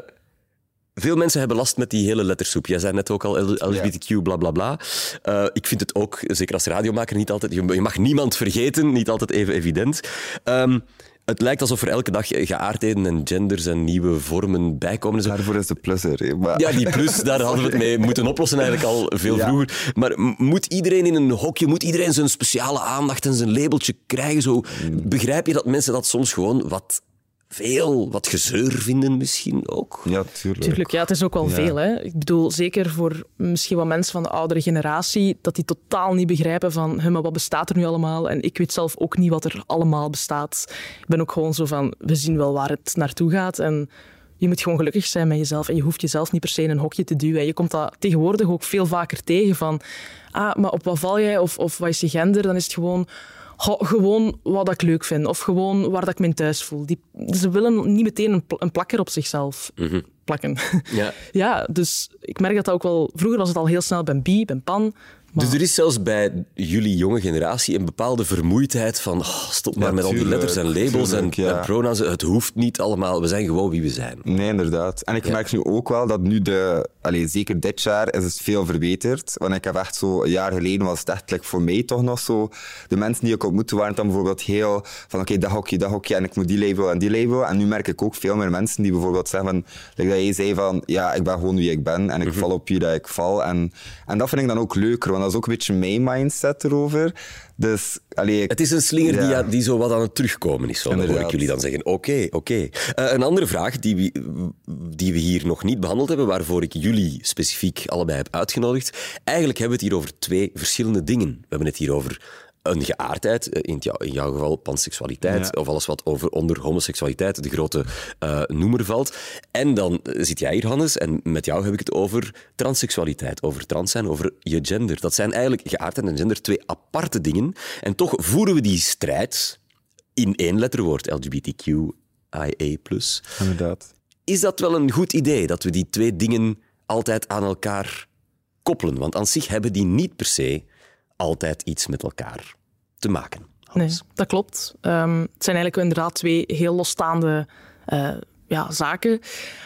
veel mensen hebben last met die hele lettersoep. Jij zei net ook al LGBTQ, bla bla bla. Eh, ik vind het ook, zeker als radiomaker, niet altijd. Je mag niemand vergeten, niet altijd even evident. Ehm, het lijkt alsof er elke dag geaardheden en genders en nieuwe vormen bijkomen. Daarvoor is de plus er. Maar, Ja, die plus, daar hadden we het mee moeten oplossen eigenlijk al veel Ja. vroeger. Maar moet iedereen in een hokje, moet iedereen zijn speciale aandacht en zijn labeltje krijgen? Zo, begrijp je dat mensen dat soms gewoon wat veel, wat gezeur vinden misschien ook? ja, tuurlijk. Tuurlijk, ja, het is ook wel Ja. veel. Hè. Ik bedoel, zeker voor misschien wat mensen van de oudere generatie, dat die totaal niet begrijpen van, "Huh, maar wat bestaat er nu allemaal? En ik weet zelf ook niet wat er allemaal bestaat. Ik ben ook gewoon zo van, we zien wel waar het naartoe gaat en je moet gewoon gelukkig zijn met jezelf en je hoeft jezelf niet per se in een hokje te duwen. Je komt dat tegenwoordig ook veel vaker tegen van, ah, maar op wat val jij of, of wat is je gender? Dan is het gewoon... "Goh, gewoon wat ik leuk vind. Of gewoon waar dat ik me thuis voel. Die, ze willen niet meteen een, pl- een plakker op zichzelf plakken. Ja. Ja, dus ik merk dat, dat ook wel... Vroeger was het al heel snel ben bi, ben pan. Maar Dus er is zelfs bij jullie jonge generatie een bepaalde vermoeidheid van oh, stop maar Ja, met al die letters en labels tuurlijk, en, ja. en pronouns. Het hoeft niet allemaal. We zijn gewoon wie we zijn. Nee, inderdaad. En ik merk nu ook wel dat nu de... Allee, zeker dit jaar is het veel verbeterd. Want ik heb echt zo... Een jaar geleden was het echt like, voor mij toch nog zo... De mensen die ik ontmoette waren dan bijvoorbeeld heel... Van oké, dat hokje, dat hokje. En ik moet die label en die label. En nu merk ik ook veel meer mensen die bijvoorbeeld zeggen van... Like dat jij zei van... Ja, ik ben gewoon wie ik ben. En ik val op wie dat ik val. En, en dat vind ik dan ook leuker. Want dat is ook een beetje mijn mindset erover. Dus... Allee, ik- Het is een slinger die, Ja. die zo wat aan het terugkomen is, zo, hoor ik jullie dan zeggen. Oké, oké. Eh, een andere vraag die we, die we hier nog niet behandeld hebben, waarvoor ik jullie specifiek allebei heb uitgenodigd. Eigenlijk hebben we het hier over twee verschillende dingen. We hebben het hier over een geaardheid, eh, in, jou, in jouw geval panseksualiteit, Ja. of alles wat over, onder homoseksualiteit, de grote eh, noemer valt. En dan eh, zit jij hier, Hannes, en met jou heb ik het over transseksualiteit, over trans zijn, over je gender. Dat zijn eigenlijk geaardheid en gender twee aparte dingen. En toch voeren we die strijd in één letterwoord, LGBTQIA+. Inderdaad. Is dat wel een goed idee, dat we die twee dingen altijd aan elkaar koppelen? Want aan zich hebben die niet per se altijd iets met elkaar te maken. Nee, dat klopt. Ehm, het zijn eigenlijk inderdaad twee heel losstaande eh, ja, zaken.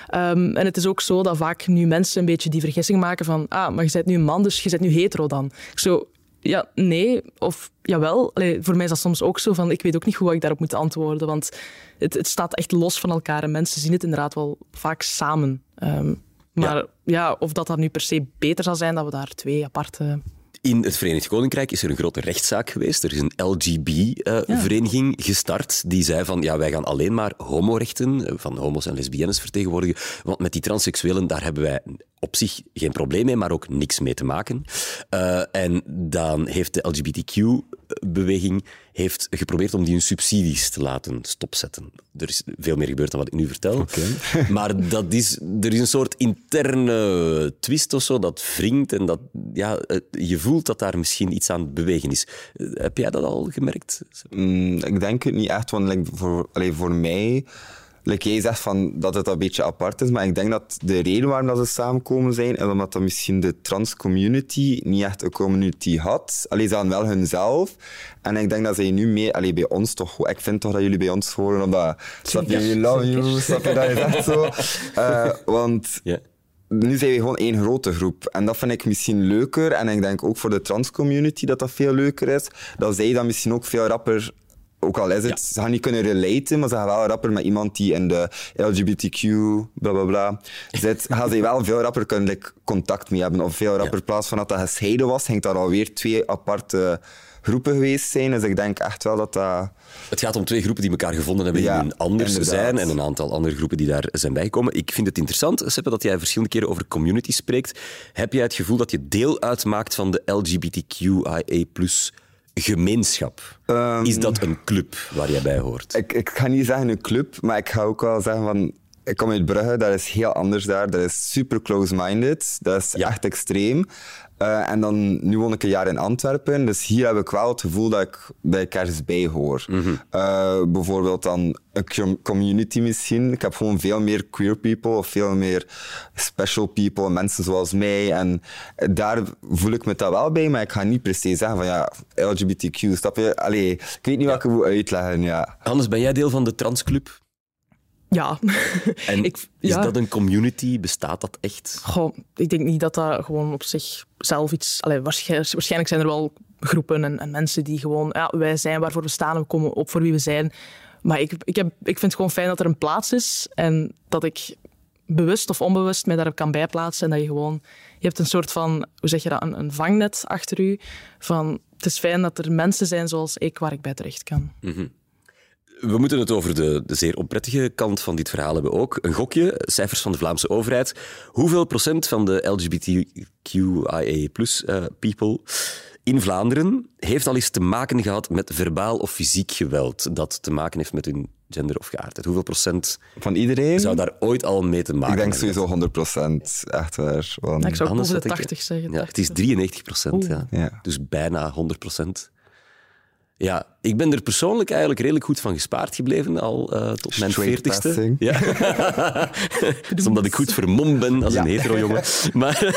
Ehm, en het is ook zo dat vaak nu mensen een beetje die vergissing maken van ah, maar je bent nu een man, dus je bent nu hetero dan. Zo, ja, nee, of jawel. Allee, voor mij is dat soms ook zo van, ik weet ook niet wat ik daarop moet antwoorden, want het, het staat echt los van elkaar en mensen zien het inderdaad wel vaak samen. Ehm, maar ja. of dat dat nu per se beter zal zijn dat we daar twee aparte... In het Verenigd Koninkrijk is er een grote rechtszaak geweest. Er is een LGB-vereniging gestart die zei van ja, wij gaan alleen maar homorechten eh, van homo's en lesbiennes vertegenwoordigen, want met die transseksuelen daar hebben wij op zich geen probleem mee, maar ook niks mee te maken. Eh, en dan heeft de LGBTQ-beweging heeft geprobeerd om die hun subsidies te laten stopzetten. Er is veel meer gebeurd dan wat ik nu vertel. Maar dat is, er is een soort interne twist of zo dat wringt en dat, ja, eh, je voelt dat daar misschien iets aan het bewegen is. Eh, Heb jij dat al gemerkt? Mm, ik denk het niet echt, want like, voor, allee, voor mij... Like jij zegt van dat het een beetje apart is, maar ik denk dat de reden waarom dat ze samenkomen zijn, is omdat dat misschien de trans community niet echt een community had. Alleen ze hadden wel hunzelf. En ik denk dat zij nu mee, allee, bij ons toch, ik vind toch dat jullie bij ons horen, omdat, snap je, we love you, snap je, dat is echt zo. Eh, want nu zijn we gewoon één grote groep. En dat vind ik misschien leuker. En ik denk ook voor de trans-community dat dat veel leuker is. Dat zij dan misschien ook veel rapper... Ook al is het, ze gaan niet kunnen relaten, maar ze gaan wel rapper met iemand die in de LGBTQ, bla bla bla, zit. Gaan ze wel veel rapper kunnen like, contact mee hebben. Of veel rapper, plaats van dat dat gescheiden was, hangt daar alweer twee aparte groepen geweest zijn. Dus ik denk echt wel dat dat... Het gaat om twee groepen die elkaar gevonden hebben Ja, die hun anders inderdaad. zijn en een aantal andere groepen die daar zijn bijgekomen. Ik vind het interessant, Seppe, dat jij verschillende keren over community spreekt. Heb jij het gevoel dat je deel uitmaakt van de LGBTQIA gemeenschap? Ehm, Is dat een club waar jij bij hoort? Ik, ik ga niet zeggen een club, maar ik ga ook wel zeggen van... Ik kom uit Brugge, dat is heel anders daar. Dat is super close-minded. Dat is Ja. echt extreem. Eh, en dan, nu woon ik een jaar in Antwerpen, dus hier heb ik wel het gevoel dat ik bij ergens bij hoor. Eh, bijvoorbeeld dan een com- community misschien. Ik heb gewoon veel meer queer people, of veel meer special people, mensen zoals mij. En daar voel ik me dat wel bij, maar ik ga niet per se zeggen van ja, LGBTQ, snap je? Allee, ik weet niet wat ik moet uitleggen, ja. Hannes, ben jij deel van de transclub? Ja. En Ik- is ja. dat een community? Bestaat dat echt? Goh, ik denk niet dat dat gewoon op zichzelf iets... Allee, waarschijnlijk, zijn er wel groepen en, en mensen die gewoon... Ja, wij zijn waarvoor we staan en we komen op voor wie we zijn. Maar ik, ik, heb, ik vind het gewoon fijn dat er een plaats is en dat ik bewust of onbewust mij daar kan bijplaatsen. En dat je gewoon... Je hebt een soort van, hoe zeg je dat, een, een vangnet achter u. Van, het is fijn dat er mensen zijn zoals ik waar ik bij terecht kan. We moeten het over de, de zeer onprettige kant van dit verhaal hebben ook. Een gokje, cijfers van de Vlaamse overheid. Hoeveel procent van de LGBTQIA eh, people in Vlaanderen heeft al eens te maken gehad met verbaal of fysiek geweld dat te maken heeft met hun gender of geaardheid? Hoeveel procent Van iedereen? zou daar ooit al mee te maken ik denk hebben? sowieso 100 procent. Echt waar. Want- Ik zou ook Anders boven de had ik- 80 zeggen. Ja, 80. het is 93 procent. Ja. Ja. Dus bijna 100 procent. Ja, ik ben er persoonlijk eigenlijk redelijk goed van gespaard gebleven, al eh, tot mijn veertigste. Ja. Dat is omdat ik goed vermomd ben als Ja. een hetero-jongen. Maar,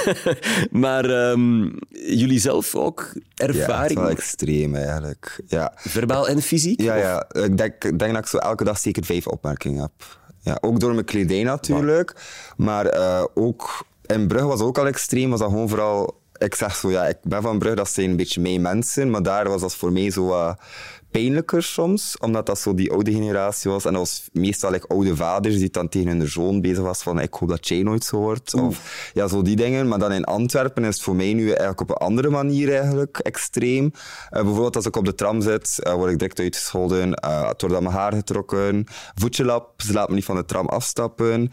maar ehm, jullie zelf ook Ja, het is ervaring? wel extreem eigenlijk. Ja, Verbaal en fysiek? ja, ja. ik denk, denk dat ik zo elke dag zeker vijf opmerkingen heb. Ja, ook door mijn kledij natuurlijk. Maar eh, ook in Brugge was het ook al extreem. Was dat gewoon vooral... Ik zeg zo, ja, ik ben van Brugge, dat zijn een beetje mijn mensen. Maar daar was dat voor mij zo pijnlijker soms. Omdat dat zo die oude generatie was. En dat was meestal like, oude vaders die dan tegen hun zoon bezig was van ik hoop dat jij nooit zo wordt. Of ja, zo die dingen. Maar dan in Antwerpen is het voor mij nu eigenlijk op een andere manier eigenlijk extreem. Eh, bijvoorbeeld als ik op de tram zit, eh, word ik direct uitgescholden. eh het wordt aan mijn haar getrokken. Voetje lap, ze laat me niet van de tram afstappen.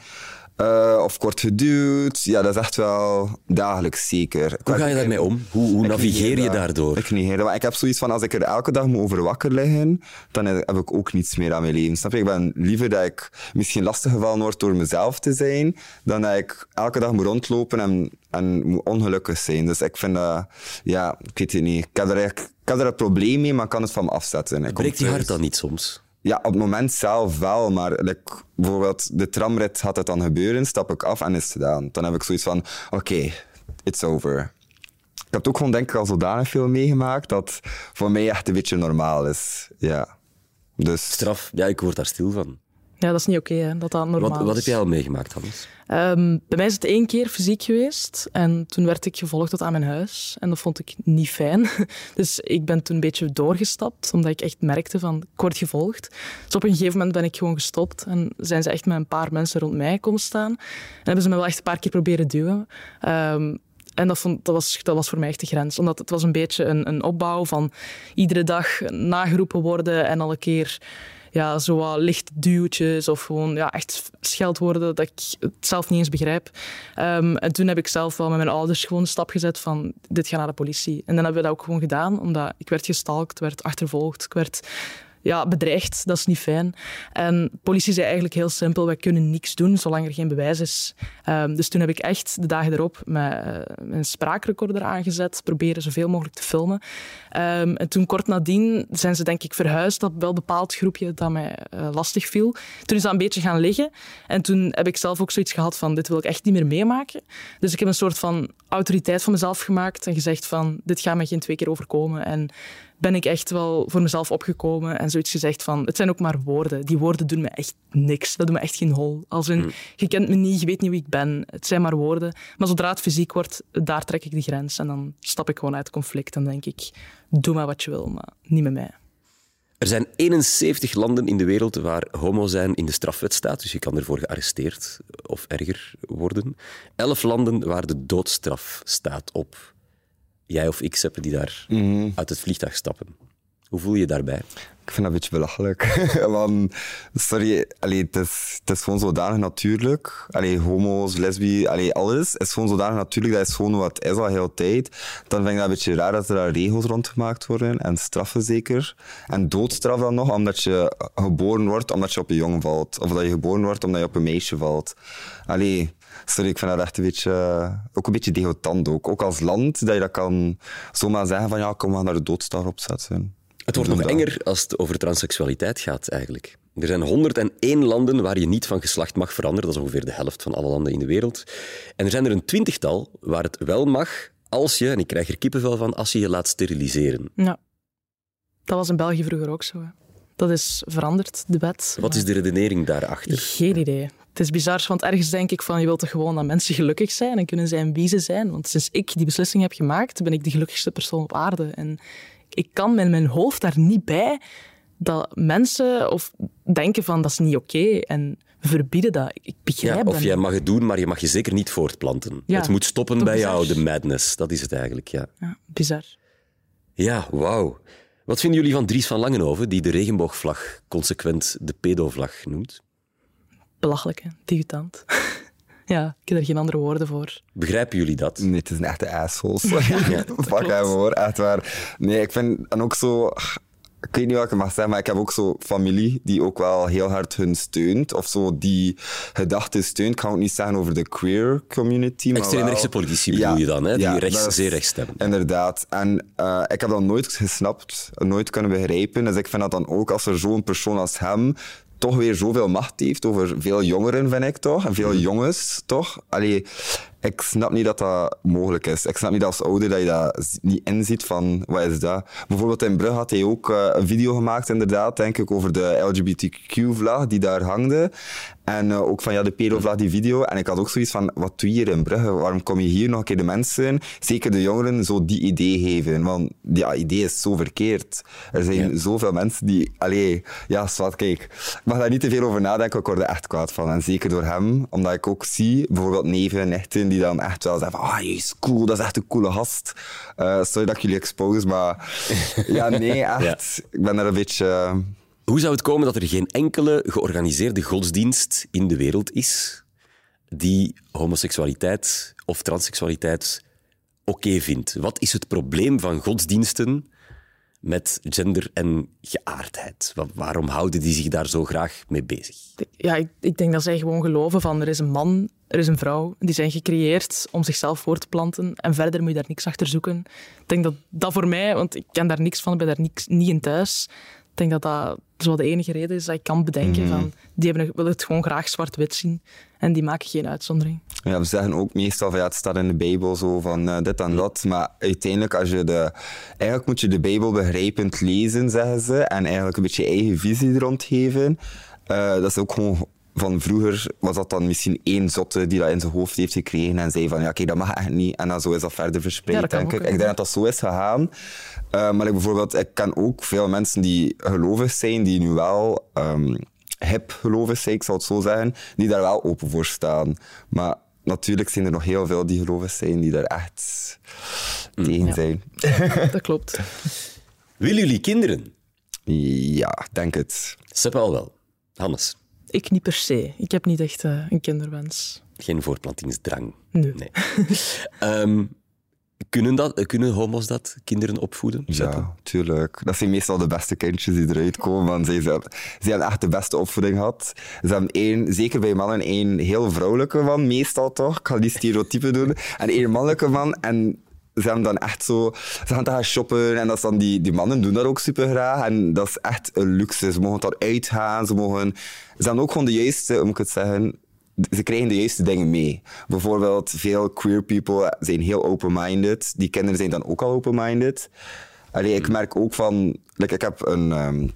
Eh, of kort geduwd. Ja, dat is echt wel dagelijks zeker. Hoe ga je daarmee om? Hoe, navigeer je daardoor? Ik negeer dat. Maar ik heb zoiets van, als ik er elke dag moet over wakker liggen, dan heb ik ook niets meer aan mijn leven. Snap je? Ik ben liever dat ik misschien lastiggevallen word door mezelf te zijn, dan dat ik elke dag moet rondlopen en, en moet ongelukkig zijn. Dus ik vind dat, ja, ik weet het niet. Ik heb er, eigenlijk, ik heb er een probleem mee, maar ik kan het van me afzetten. Breekt je thuis. hart dan niet soms? Ja, op het moment zelf wel, maar like, bijvoorbeeld de tramrit gaat het dan gebeuren, stap ik af en is het gedaan. Dan heb ik zoiets van, oké, it's over. Ik heb het ook gewoon denk ik al zodanig veel meegemaakt dat voor mij echt een beetje normaal is. Ja. Dus Straf? Ja, ik word daar stil van. Ja, dat is niet oké, hè, dat dat normaal Wat, wat heb jij al meegemaakt, Hans? Ehm, bij mij is het één keer fysiek geweest en toen werd ik gevolgd tot aan mijn huis en dat vond ik niet fijn. Dus ik ben toen een beetje doorgestapt, omdat ik echt merkte van, ik word gevolgd. Dus op een gegeven moment ben ik gewoon gestopt en zijn ze echt met een paar mensen rond mij komen staan. En hebben ze me wel echt een paar keer proberen duwen. Ehm, en dat, vond, dat, was, dat was voor mij echt de grens. Omdat het was een beetje een, een opbouw van iedere dag nageroepen worden en al een keer ja, zo wat lichte duwtjes of gewoon ja, echt scheldwoorden dat ik het zelf niet eens begrijp. Ehm, en toen heb ik zelf wel met mijn ouders gewoon stap gezet van dit gaat naar de politie. En dan hebben we dat ook gewoon gedaan, omdat ik werd gestalkt, werd achtervolgd, ik werd ja, bedreigd. Dat is niet fijn. En de politie zei eigenlijk heel simpel, wij kunnen niks doen zolang er geen bewijs is. Ehm, dus toen heb ik echt de dagen erop met eh, spraakrecorder aangezet, proberen zoveel mogelijk te filmen. Ehm, en toen kort nadien zijn ze denk ik verhuisd op wel bepaald groepje dat mij eh, lastig viel. Toen is dat een beetje gaan liggen. En toen heb ik zelf ook zoiets gehad van, dit wil ik echt niet meer meemaken. Dus ik heb een soort van autoriteit van mezelf gemaakt en gezegd van, dit gaat me geen twee keer overkomen. En ben ik echt wel voor mezelf opgekomen en zoiets gezegd van, het zijn ook maar woorden. Die woorden doen me echt niks. Dat doen me echt geen hol. Als in, je kent me niet, je weet niet wie ik ben. Het zijn maar woorden. Maar zodra het fysiek wordt, daar trek ik de grens. En dan stap ik gewoon uit het conflict. En denk ik, doe maar wat je wil, maar niet met mij. Er zijn 71 landen in de wereld waar homo zijn in de strafwet staat, dus je kan ervoor gearresteerd of erger worden. Elf landen waar de doodstraf staat op. jij of ik, Seppe, die daar Mhm. uit het vliegtuig stappen. Hoe voel je je daarbij? Ik vind dat een beetje belachelijk. Want, sorry, allee, het, is, het is gewoon zodanig natuurlijk. Allee, homo's, lesbi, allee, alles is gewoon zodanig natuurlijk. Dat is gewoon wat is al heel tijd. Dan vind ik dat een beetje raar dat er daar regels rondgemaakt worden. En straffen zeker. En doodstraf dan nog, omdat je geboren wordt omdat je op een jongen valt. Of dat je geboren wordt omdat je op een meisje valt. Allee, sorry, ik vind dat echt een beetje... Ook een beetje degoutant ook. Ook als land, dat je dat kan zomaar zeggen van ja, kom, we gaan daar de doodstraf op zetten. Het wordt nog enger als het over transseksualiteit gaat, eigenlijk. Er zijn 101 landen waar je niet van geslacht mag veranderen. Dat is ongeveer de helft van alle landen in de wereld. En er zijn er een twintigtal waar het wel mag als je, en ik krijg er kippenvel van, als je je laat steriliseren. Ja. Dat was in België vroeger ook zo. hè. Dat is veranderd, de wet. Wat is de redenering daarachter? Geen idee. Het is bizar, want ergens denk ik van je wilt toch gewoon dat mensen gelukkig zijn en kunnen zijn wie ze zijn. Want sinds ik die beslissing heb gemaakt, ben ik de gelukkigste persoon op aarde. En ik kan met mijn hoofd daar niet bij dat mensen of denken van dat is niet oké en verbieden dat. Ik- begrijp Ja, dat of jij niet. mag het doen, maar je mag je zeker niet voortplanten. Ja, het moet stoppen bij jou, de madness. Dat is het eigenlijk, ja. Ja, bizar. Ja, wauw. Wat vinden jullie van Dries van Langenhoven, die de regenboogvlag consequent de pedovlag noemt? Belachelijk, hè? Ja, ik heb er geen andere woorden voor. Begrijpen jullie dat? Nee, het is een echte asshole. Sorry. Fuck hem hoor, echt waar. Nee, ik vind en ook zo. Ik weet niet wat ik mag zeggen, maar ik heb ook zo familie die ook wel heel hard hun steunt. Of zo die gedachten steunt. Ik ga ook niet zeggen over de queer community. maar Extreemrechtse politici bedoel je dan, hè? Die rechts- zeer rechts stemmen. Inderdaad. En eh, ik heb dat nooit gesnapt, nooit kunnen begrijpen. Dus ik vind dat dan ook als er zo'n persoon als hem toch weer zoveel macht heeft over veel jongeren, vind ik toch? En veel jongens, toch? Allee, ik snap niet dat dat mogelijk is. Ik snap niet als ouder dat je dat niet inziet van, wat is dat? Bijvoorbeeld in Brugge had hij ook eh, een video gemaakt, inderdaad, denk ik, over de LGBTQ-vlag die daar hangde. En eh, ook van, ja, de pedo-vlag, die video. En ik had ook zoiets van, wat doe je hier in Brugge? Waarom kom je hier nog een keer de mensen, zeker de jongeren, zo die idee geven? Want ja, idee is zo verkeerd. Er zijn zoveel mensen die, allee, ja, zwart, kijk. Ik mag daar niet te veel over nadenken, ik word er echt kwaad van. En zeker door hem, omdat ik ook zie, bijvoorbeeld neven en die dan echt wel zeggen van, ah, je is cool, dat is echt een coole gast. Eh, sorry dat ik jullie expose, maar ja, nee, echt. Ik ben daar een beetje... eh, Hoe zou het komen dat er geen enkele georganiseerde godsdienst in de wereld is die homoseksualiteit of transseksualiteit oké vindt? Wat is het probleem van godsdiensten met gender en geaardheid? Wa- Waarom houden die zich daar zo graag mee bezig? Ja, ik, ik denk dat zij gewoon geloven van er is een man, er is een vrouw. Die zijn gecreëerd om zichzelf voor te planten. En verder moet je daar niks achter zoeken. Ik denk dat dat voor mij, want ik ken daar niks van, ben daar niks, niet in thuis. Ik denk dat dat zo de enige reden is dat ik kan bedenken. van, die hebben, willen het gewoon graag zwart-wit zien. En die maken geen uitzondering. Ja, we zeggen ook meestal van ja, het staat in de Bijbel zo van eh, dit en dat. Maar uiteindelijk, als je de, eigenlijk moet je de Bijbel begrijpend lezen, zeggen ze. En eigenlijk een beetje je eigen visie er rond geven. Eh, dat is ook gewoon van vroeger was dat dan misschien één zotte die dat in zijn hoofd heeft gekregen en zei van ja, kijk, dat mag echt niet. En dan zo is dat verder verspreid, Ja, dat kan denk ik. Ik denk dat dat zo is gegaan. Eh, maar ik bijvoorbeeld, ik ken ook veel mensen die gelovig zijn, die nu wel ehm, hip gelovig zijn, ik zal het zo zeggen, die daar wel open voor staan. Maar natuurlijk zijn er nog heel veel die gelovig zijn, die daar echt tegen Ja. zijn. Dat klopt. Willen jullie kinderen? Ja, ik denk het. Sepp al wel. Hannes, Ik niet per se. Ik heb niet echt eh, een kinderwens. geen voortplantingsdrang. Nee. Nee. Ehm, kunnen, dat, kunnen homo's dat, kinderen opvoeden? Ja, tuurlijk. Dat zijn meestal de beste kindjes die eruit komen, want zij, zijn, zij hebben echt de beste opvoeding gehad. Ze hebben één, zeker bij mannen, één heel vrouwelijke man, meestal toch. Ik ga die stereotypen doen. En één mannelijke man. En ze hebben dan echt zo... Ze gaan gaan shoppen en dat is dan die, die mannen doen dat ook super graag. En dat is echt een luxe. Ze mogen daar uitgaan, ze mogen... Ze hebben ook gewoon de juiste, hoe moet ik het zeggen ze krijgen de juiste dingen mee. Bijvoorbeeld, veel queer people zijn heel open-minded. Die kinderen zijn dan ook al open-minded. Allee, ik merk ook van... Like, ik heb een, ehm,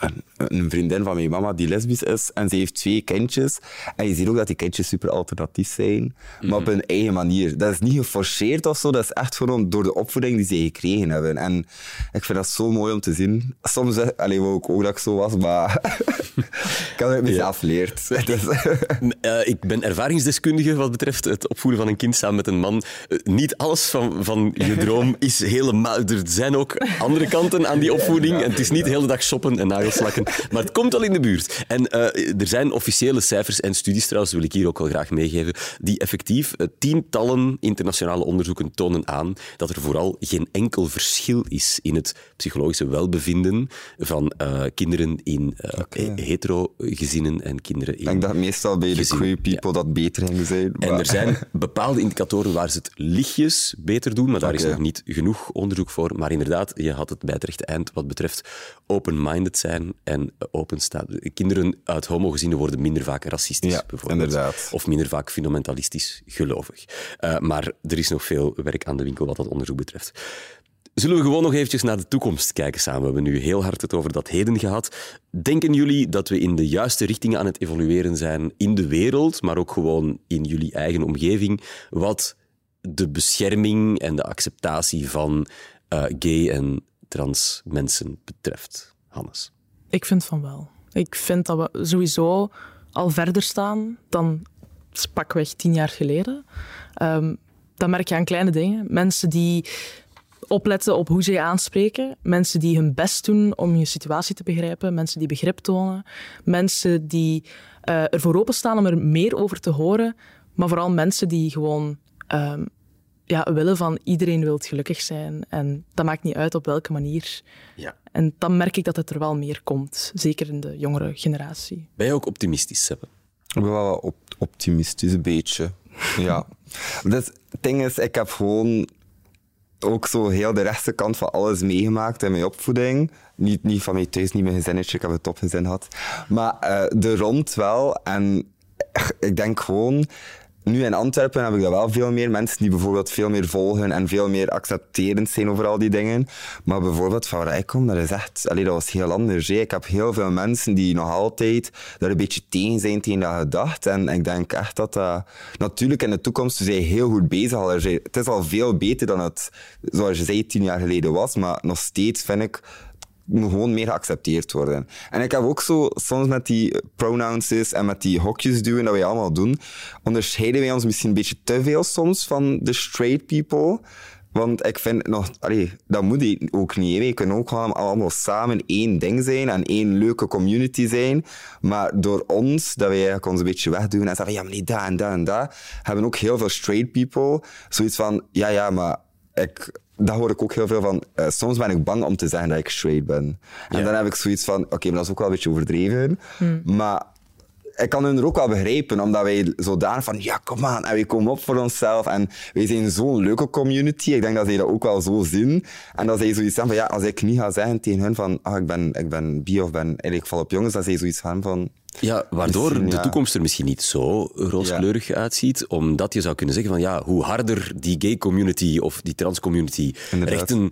een, een vriendin van mijn mama die lesbisch is en ze heeft twee kindjes. En je ziet ook dat die kindjes super alternatief zijn, maar op hun eigen manier. Dat is niet geforceerd of zo, dat is echt gewoon door de opvoeding die ze gekregen hebben. En ik vind dat zo mooi om te zien. Soms alleen wou ik ook dat ik zo was, maar ik heb het mezelf geleerd. Dus, Eh, ik ben ervaringsdeskundige wat betreft het opvoeden van een kind samen met een man. Eh, niet alles van, van je droom is helemaal... Er zijn ook andere kanten aan die opvoeding. En het is niet de hele dag shoppen en nagelslakken. Maar het komt al in de buurt. En eh, er zijn officiële cijfers en studies trouwens, wil ik hier ook wel graag meegeven, die effectief eh, tientallen internationale onderzoeken tonen aan dat er vooral geen enkel verschil is in het psychologische welbevinden van eh, kinderen in eh, hetero gezinnen en kinderen in... ik denk dat meestal bij de queer people dat beter ging zijn. En er zijn bepaalde indicatoren waar ze het lichtjes beter doen, maar daar is nog niet genoeg onderzoek voor. Maar inderdaad, je had het bij het rechte eind wat betreft open-minded zijn en openstaan. Kinderen uit homogezinnen worden minder vaak racistisch, Ja, bijvoorbeeld. inderdaad. Of minder vaak fundamentalistisch gelovig. Eh, maar er is nog veel werk aan de winkel wat dat onderzoek betreft. Zullen we gewoon nog eventjes naar de toekomst kijken samen? We hebben nu heel hard het over dat heden gehad. Denken jullie dat we in de juiste richtingen aan het evolueren zijn in de wereld, maar ook gewoon in jullie eigen omgeving, wat de bescherming en de acceptatie van eh, gay en trans mensen betreft? Hannes. Ik vind van wel. Ik vind dat we sowieso al verder staan dan pakweg tien jaar geleden. Ehm, dat merk je aan kleine dingen. Mensen die opletten op hoe ze je aanspreken. Mensen die hun best doen om je situatie te begrijpen. Mensen die begrip tonen. Mensen die eh ervoor openstaan om er meer over te horen. Maar vooral mensen die gewoon ehm, ja, willen van iedereen wil gelukkig zijn. En dat maakt niet uit op welke manier. Ja. En dan merk ik dat het er wel meer komt. Zeker in de jongere generatie. Ben je ook optimistisch, Seppe? Ik ben wel op- optimistisch, een beetje. Ja. dus het ding is, ik heb gewoon ook zo heel de rechtse kant van alles meegemaakt in mijn opvoeding. Niet, niet van mij thuis, niet mijn gezinnetje, ik heb een topgezin gehad. Maar eh er rond wel. En ik denk gewoon... Nu in Antwerpen heb ik dat wel veel meer. Mensen die bijvoorbeeld veel meer volgen en veel meer accepterend zijn over al die dingen. Maar bijvoorbeeld van waar ik kom, dat is echt... Allee, dat was heel anders. Ik heb heel veel mensen die nog altijd daar een beetje tegen zijn tegen dat gedacht. En ik denk echt dat dat... Natuurlijk in de toekomst, we heel goed bezig. Het is al veel beter dan het, zoals je zei, tien jaar geleden was. Maar nog steeds vind ik moet gewoon meer geaccepteerd worden. En ik heb ook zo, soms met die pronouns en met die hokjes duwen dat wij allemaal doen, onderscheiden wij ons misschien een beetje te veel soms van de straight people. Want ik vind nog, dat moet ook niet. We kunnen ook allemaal samen één ding zijn en één leuke community zijn. Maar door ons, dat wij ons een beetje wegdoen en zeggen, ja, maar nee, dat en dat en dat, hebben ook heel veel straight people zoiets van, ja, ja, maar ik, dat hoor ik ook heel veel van. eh, soms ben ik bang om te zeggen dat ik straight ben. En dan heb ik zoiets van: oké, maar dat is ook wel een beetje overdreven. Maar ik kan hun er ook wel begrijpen, omdat wij zodanig van: ja, kom aan, en wij komen op voor onszelf. En wij zijn zo'n leuke community. Ik denk dat zij dat ook wel zo zien. En dat zij zoiets hebben van: ja, als ik niet ga zeggen tegen hun van: ah, ik ben, ik ben bi of ben, eigenlijk ik val op jongens, dat zij zoiets hebben van. Ja, waardoor de toekomst er misschien niet zo rooskleurig uitziet. Omdat je zou kunnen zeggen van ja, hoe harder die gay community of die trans community Inderdaad. rechten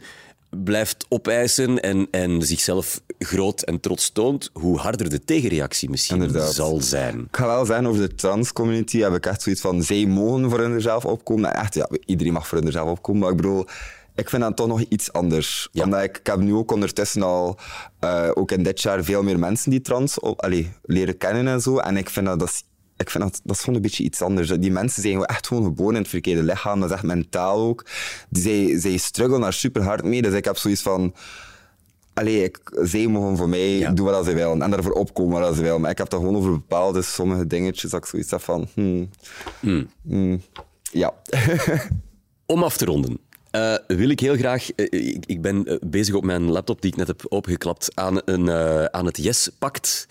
blijft opeisen en, en zichzelf groot en trots toont, hoe harder de tegenreactie misschien Inderdaad. zal zijn. Ik ga wel zeggen, over de trans-community heb ik echt zoiets van, zij mogen voor hunzelf opkomen. En echt, ja, iedereen mag voor hunzelf opkomen, maar ik bedoel, ik vind dat toch nog iets anders. Ja. Omdat ik, ik heb nu ook ondertussen al, eh, ook in dit jaar, veel meer mensen die trans op, leren kennen en zo. En ik vind dat, dat is, ik vind dat, dat is gewoon een beetje iets anders. Die mensen zijn echt gewoon geboren in het verkeerde lichaam. Dat is echt mentaal ook. Die, zij, zij struggelen daar super hard mee. Dus ik heb zoiets van... Allee, ik, zij mogen voor mij Ja. doen wat ze willen en daarvoor opkomen wat ze willen. Maar ik heb dat gewoon over bepaalde sommige dingetjes dat ik zoiets heb van... Hmm, hmm, ja. Om af te ronden. Eh, wil ik heel graag. eh, ik, ik ben eh, bezig op mijn laptop die ik net heb opengeklapt aan, een, aan het Yes-pact.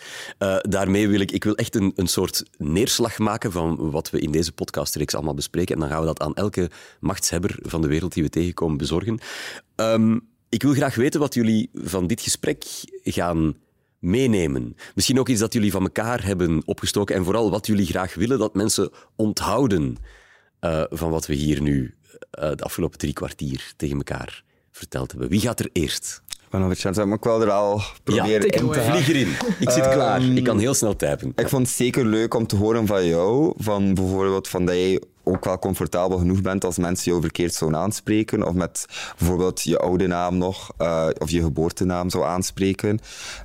Daarmee wil ik, ik wil echt een, een soort neerslag maken van wat we in deze podcastreeks allemaal bespreken. En dan gaan we dat aan elke machtshebber van de wereld die we tegenkomen bezorgen. Ehm, ik wil graag weten wat jullie van dit gesprek gaan meenemen. Misschien ook iets dat jullie van elkaar hebben opgestoken en vooral wat jullie graag willen dat mensen onthouden van wat we hier nu eh, de afgelopen drie kwartier tegen elkaar verteld hebben. Wie gaat er eerst? het zeggen, maar ik wil er al proberen it in te away. gaan. Vlieg erin. Ik zit klaar. Ik kan heel snel typen. Ik vond het zeker leuk om te horen van jou, van bijvoorbeeld van dat jij ook wel comfortabel genoeg bent als mensen jou verkeerd zouden aanspreken, of met bijvoorbeeld je oude naam nog, eh, of je geboortenaam zou aanspreken.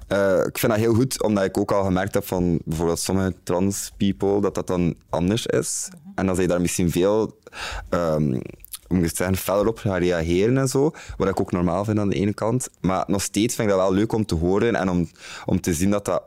Eh, ik vind dat heel goed, omdat ik ook al gemerkt heb van bijvoorbeeld sommige trans people, dat dat dan anders is. En dan zij daar misschien veel... ehm, hoe moet ik het zeggen, feller op gaan reageren en zo. Wat ik ook normaal vind aan de ene kant. Maar nog steeds vind ik dat wel leuk om te horen en om, om te zien dat dat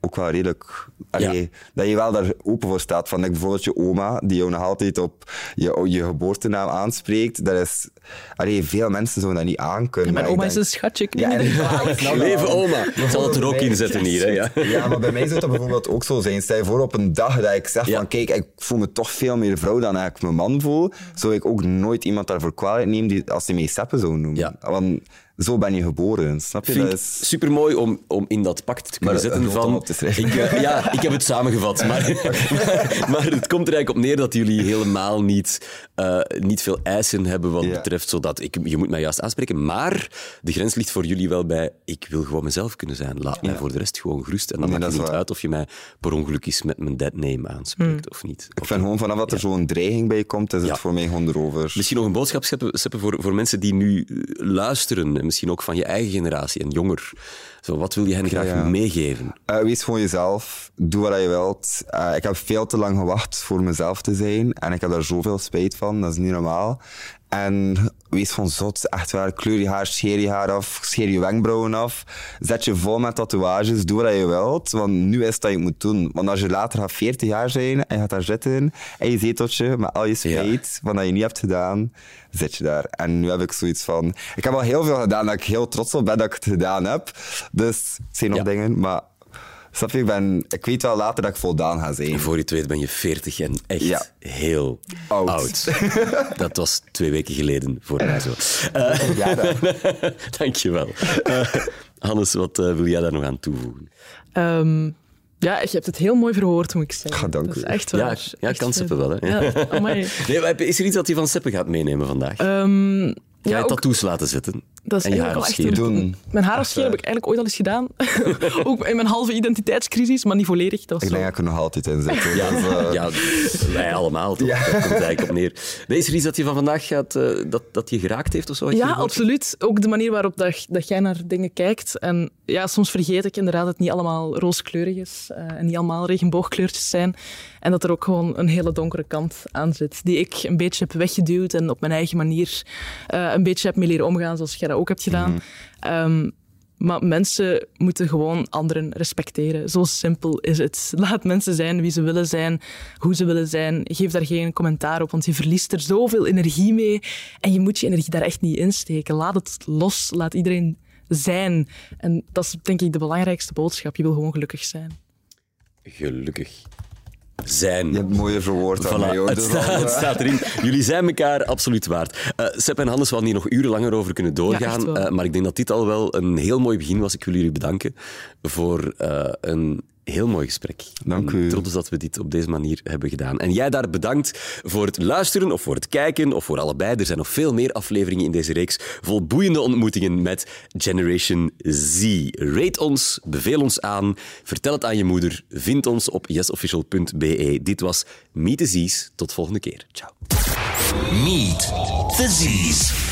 ook wel redelijk... Allee, Dat je wel daar open voor staat. Van like, bijvoorbeeld je oma, die jou nog altijd op je, je geboortenaam aanspreekt. Dat is... Allee, veel mensen zouden dat niet aankunnen. Mijn maar ik oma is een schatje. Ik Ja, en- ja, dat Leven oma. Ik zal het er ook in zetten hier. Hè, ja. Ja, maar bij mij zou dat bijvoorbeeld ook zo zijn. Stel je voor op een dag dat ik zeg Ja. van kijk, ik voel me toch veel meer vrouw dan ik mijn man voel, zou ik ook nooit iemand daarvoor kwalijk nemen die, als hij mij seppen zou noemen. Ja. Want zo ben je geboren, snap je? Vind Dat is... super mooi om, om in dat pact te kunnen Maar, zetten eh, van. op te schrijven. Ik, eh, ja, ik heb het samengevat. Maar, maar, maar het komt er eigenlijk op neer dat jullie helemaal niet, eh, niet veel eisen hebben wat Ja. betreft. Zodat ik, je moet mij juist aanspreken. Maar de grens ligt voor jullie wel bij. Ik wil gewoon mezelf kunnen zijn. Laat mij voor de rest gewoon gerust. En dan Nee, maakt het is niet waar. uit of je mij per ongeluk eens met mijn dead name aanspreekt of niet. Ik vind gewoon vanaf dat er zo'n dreiging bij komt, is het voor mij gewoon erover. Misschien nog een boodschap scheppen, scheppen voor, voor mensen die nu luisteren. En misschien ook van je eigen generatie en jonger. Zo, wat wil je hen graag ja. meegeven? Eh, wees gewoon jezelf. Doe wat je wilt. Eh, ik heb veel te lang gewacht voor mezelf te zijn. En ik heb daar zoveel spijt van. Dat is niet normaal. En wees gewoon zot. Echt waar. Kleur je haar, scheer je haar af. Scheer je wenkbrauwen af. Zet je vol met tatoeages. Doe wat je wilt. Want nu is dat je het moet doen. Want als je later gaat 40 jaar zijn en je gaat daar zitten en je zeteltje met al je spijt van dat je niet hebt gedaan, zit je daar. En nu heb ik zoiets van... Ik heb al heel veel gedaan dat ik heel trots op ben dat ik het gedaan heb. Dus het zijn nog Ja. dingen, maar... Snap je, ik, ben, ik weet wel later dat ik voldaan ga zijn. En voor je het weet ben je 40 en echt Ja. heel Oud. oud. Dat was twee weken geleden voor mij zo. Eh, Ja, dat- dankjewel. Eh Hannes, wat eh, wil jij daar nog aan toevoegen? Ehm, ja, je hebt het heel mooi verwoord, moet ik zeggen. Ah, dank Dat is u. echt Ja, waar. ja, Echt kan waar. Seppe wel, hè? Ja. Nee, is er iets dat je van Seppe gaat meenemen vandaag? Ehm, Ga ja, je tattoos laten zetten? Dat is en je eigenlijk haar wel echt scheren? een- Doen. Mijn haar afscheren heb ik eigenlijk ooit al eens gedaan. ook in mijn halve identiteitscrisis, maar niet volledig. Dat was Ik zo. denk dat ik er nog altijd in zit. Ja, eh, ja, wij allemaal, toch? Dat komt eigenlijk op neer. Nee, is er iets dat je van vandaag gaat, eh, dat, dat je geraakt heeft of zo? Ja, absoluut. Ook de manier waarop dat, dat jij naar dingen kijkt. En ja, soms vergeet ik inderdaad dat het niet allemaal rooskleurig is eh, en niet allemaal regenboogkleurtjes zijn. En dat er ook gewoon een hele donkere kant aan zit, die ik een beetje heb weggeduwd en op mijn eigen manier eh, een beetje heb mee leren omgaan, zoals jij dat ook hebt gedaan. Ehm, maar mensen moeten gewoon anderen respecteren. Zo simpel is het. Laat mensen zijn wie ze willen zijn, hoe ze willen zijn. Geef daar geen commentaar op, want je verliest er zoveel energie mee. En je moet je energie daar echt niet insteken. Laat het los. Laat iedereen zijn. En dat is denk ik de belangrijkste boodschap. Je wil gewoon gelukkig zijn. Gelukkig zijn. Je hebt mooie verwoord aan Voilà, mij, hoor. het, Dus staat, dat, het staat erin. Jullie zijn elkaar absoluut waard. Eh Sepp en Hannes, we hadden hier nog uren langer over kunnen doorgaan. eh, maar ik denk dat dit al wel een heel mooi begin was. Ik wil jullie bedanken voor eh, een heel mooi gesprek. Dank u. Trots dat we dit op deze manier hebben gedaan. En jij daar bedankt voor het luisteren of voor het kijken of voor allebei. Er zijn nog veel meer afleveringen in deze reeks vol boeiende ontmoetingen met Generation Z. Rate ons, beveel ons aan, vertel het aan je moeder, vind ons op yesofficial.be. Dit was Meet the Z's. Tot volgende keer. Ciao. Meet the Z's.